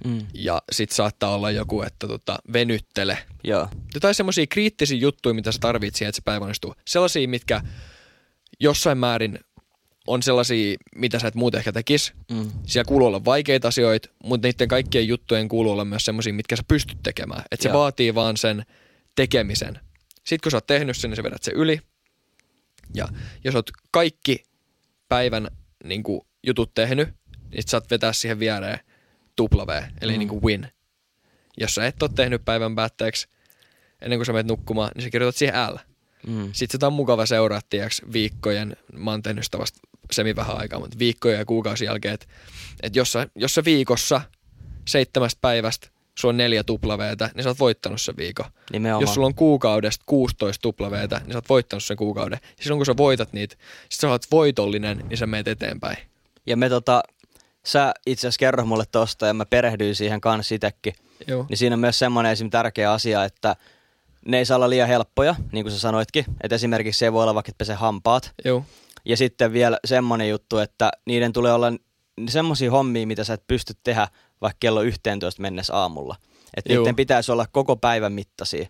S3: Mm.
S1: ja sit saattaa olla joku, että tota, venyttele.
S3: Joo.
S1: Jotain semmoisia kriittisiä juttuja, mitä sä tarvitset siihen, että se päivä onnistuu. Sellaisia, mitkä jossain määrin on sellaisia, mitä sä et muuten ehkä tekis.
S3: Mm.
S1: Siellä kuuluu olla vaikeita asioita, mutta niiden kaikkien juttujen kuuluu olla myös semmoisia, mitkä sä pystyt tekemään. Että se
S3: Joo.
S1: vaatii vaan sen tekemisen. Sitten kun sä oot tehnyt sen, niin sä vedät sen yli. Ja jos oot kaikki päivän niin kuin, jutut tehnyt, niin sit saat vetää siihen viereen V, eli mm. niin kuin win. Jos sä et ole tehnyt päivän päätteeksi ennen kuin sä menet nukkumaan, niin sä kirjoitat siihen L.
S3: Mm.
S1: Sitten sitä on mukava seurata, tiiäks, viikkojen, mä oon tehnyt sitä vasta semi vähän aikaa, mutta viikkojen ja kuukausien jälkeen, että et jos, sä, jos sä viikossa seitsemästä päivästä sulla on neljä tuplaveetä, niin sä oot voittanut sen viikon.
S3: Nimenomaan.
S1: Jos sulla on kuukaudesta 16 tuplaveetä, niin sä oot voittanut sen kuukauden. Ja silloin kun sä voitat niitä, sit sä oot voitollinen, niin sä meet eteenpäin.
S3: Ja me tota, sä itse asiassa kerro mulle tosta ja mä perehdyin siihen kanssa itekin.
S1: Joo.
S3: Niin siinä on myös semmoinen esim. tärkeä asia, että ne ei saa olla liian helppoja, niin kuin sä sanoitkin. Että esimerkiksi se ei voi olla vaikka, että pese hampaat.
S1: Joo.
S3: Ja sitten vielä semmoinen juttu, että niiden tulee olla semmoisia hommia, mitä sä et pysty tehdä vaikka kello 11 mennessä aamulla. Että niiden pitäisi olla koko päivän mittaisia.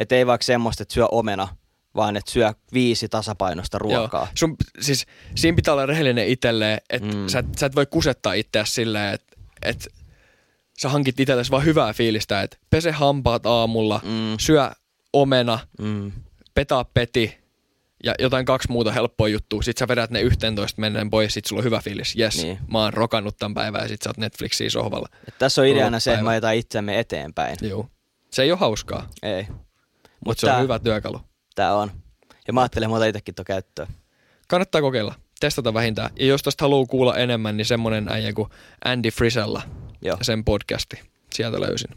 S3: Että ei vaikka semmoista, että syö omena, vaan että syö viisi tasapainosta ruokaa.
S1: Joo. Sun, siis, siinä pitää olla rehellinen itselleen, että
S3: Mm.
S1: sä, et- sä et voi kusettaa itseäsi silleen, että et sä hankit itsellesi vaan hyvää fiilistä, että pese hampaat aamulla,
S3: Mm.
S1: syö omena,
S3: Mm.
S1: petaa peti ja jotain kaksi muuta helppoa juttua. Sitten sä vedät ne 11 menneen pois, sit sulla on hyvä fiilis. Jes,
S3: Niin.
S1: mä oon rokannut tämän päivän ja sit sä oot Netflixiä sohvalla.
S3: Et tässä on ideana se, että me ajetaan itsemme eteenpäin.
S1: Joo. Se ei ole hauskaa,
S3: Ei.
S1: mutta se on
S3: tää-
S1: hyvä työkalu.
S3: Tää on. Ja mä ajattelin, että mä otan itsekin tuon käyttöön.
S1: Kannattaa kokeilla. Testata vähintään. Ja jos tästä haluaa kuulla enemmän, niin semmonen äijä kuin Andy Frisella
S3: Joo.
S1: ja sen podcasti. Sieltä löysin.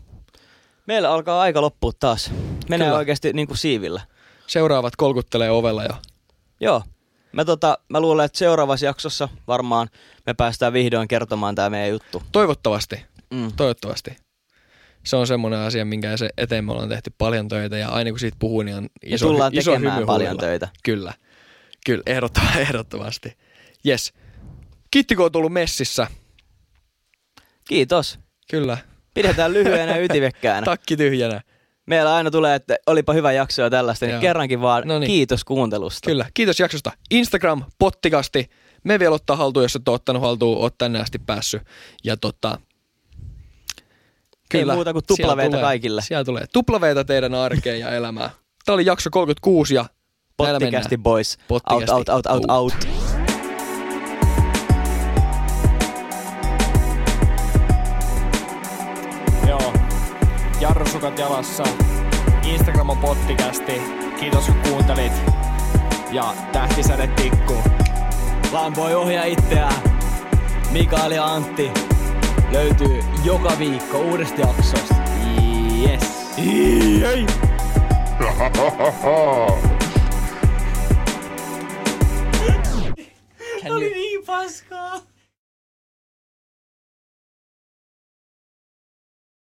S3: Meillä alkaa aika loppua taas. Menee
S1: Kyllä.
S3: oikeasti niin kuin siivillä.
S1: Seuraavat kolkuttelee ovella jo.
S3: Joo. Mä, tota, mä luulen, että seuraavassa jaksossa varmaan me päästään vihdoin kertomaan tämä meidän juttu.
S1: Toivottavasti.
S3: Mm.
S1: Toivottavasti. Se on semmoinen asia, minkä se eteen me ollaan tehty paljon töitä ja aina kun siitä puhuu, niin on
S3: Me
S1: iso,
S3: tullaan
S1: iso
S3: tekemään
S1: hymy
S3: paljon
S1: huulilla.
S3: töitä.
S1: Kyllä. Kyllä, ehdottomasti. ehdottomasti. Yes. Kiitti, kun on tullut messissä.
S3: Kiitos.
S1: Kyllä.
S3: Pidetään lyhyenä ja ytivekkäänä.
S1: Takki tyhjänä.
S3: Meillä aina tulee, että olipa hyvä jakso ja tällaista, niin
S1: Joo.
S3: kerrankin vaan
S1: Noniin.
S3: kiitos kuuntelusta.
S1: Kyllä. Kiitos jaksosta. Instagram, pottikasti. Me vielä ottaa haltuun, jos et ole ottanut haltuun, oot tänne asti päässyt. Ja tota,
S3: Ei muuta kuin
S1: siellä
S3: tuplaveitä
S1: tulee-
S3: kaikille.
S1: Siellä tulee tuplaveita teidän arkeen ja elämään. Tämä oli jakso 36 ja
S3: Pottikästi boys. Out,
S1: Pottikästi.
S3: out, out, out, out.
S1: Joo. Jarrusukat jalassa. Instagram on pottikästi. Kiitos kun kuuntelit. Ja tähtisäde tikku.
S3: Vaan voi ohjaa itseään. Mikael ja Antti löytyy joka viikko uudesta jaksosta. Yes.
S1: Jei.
S2: Oli niin paskaa.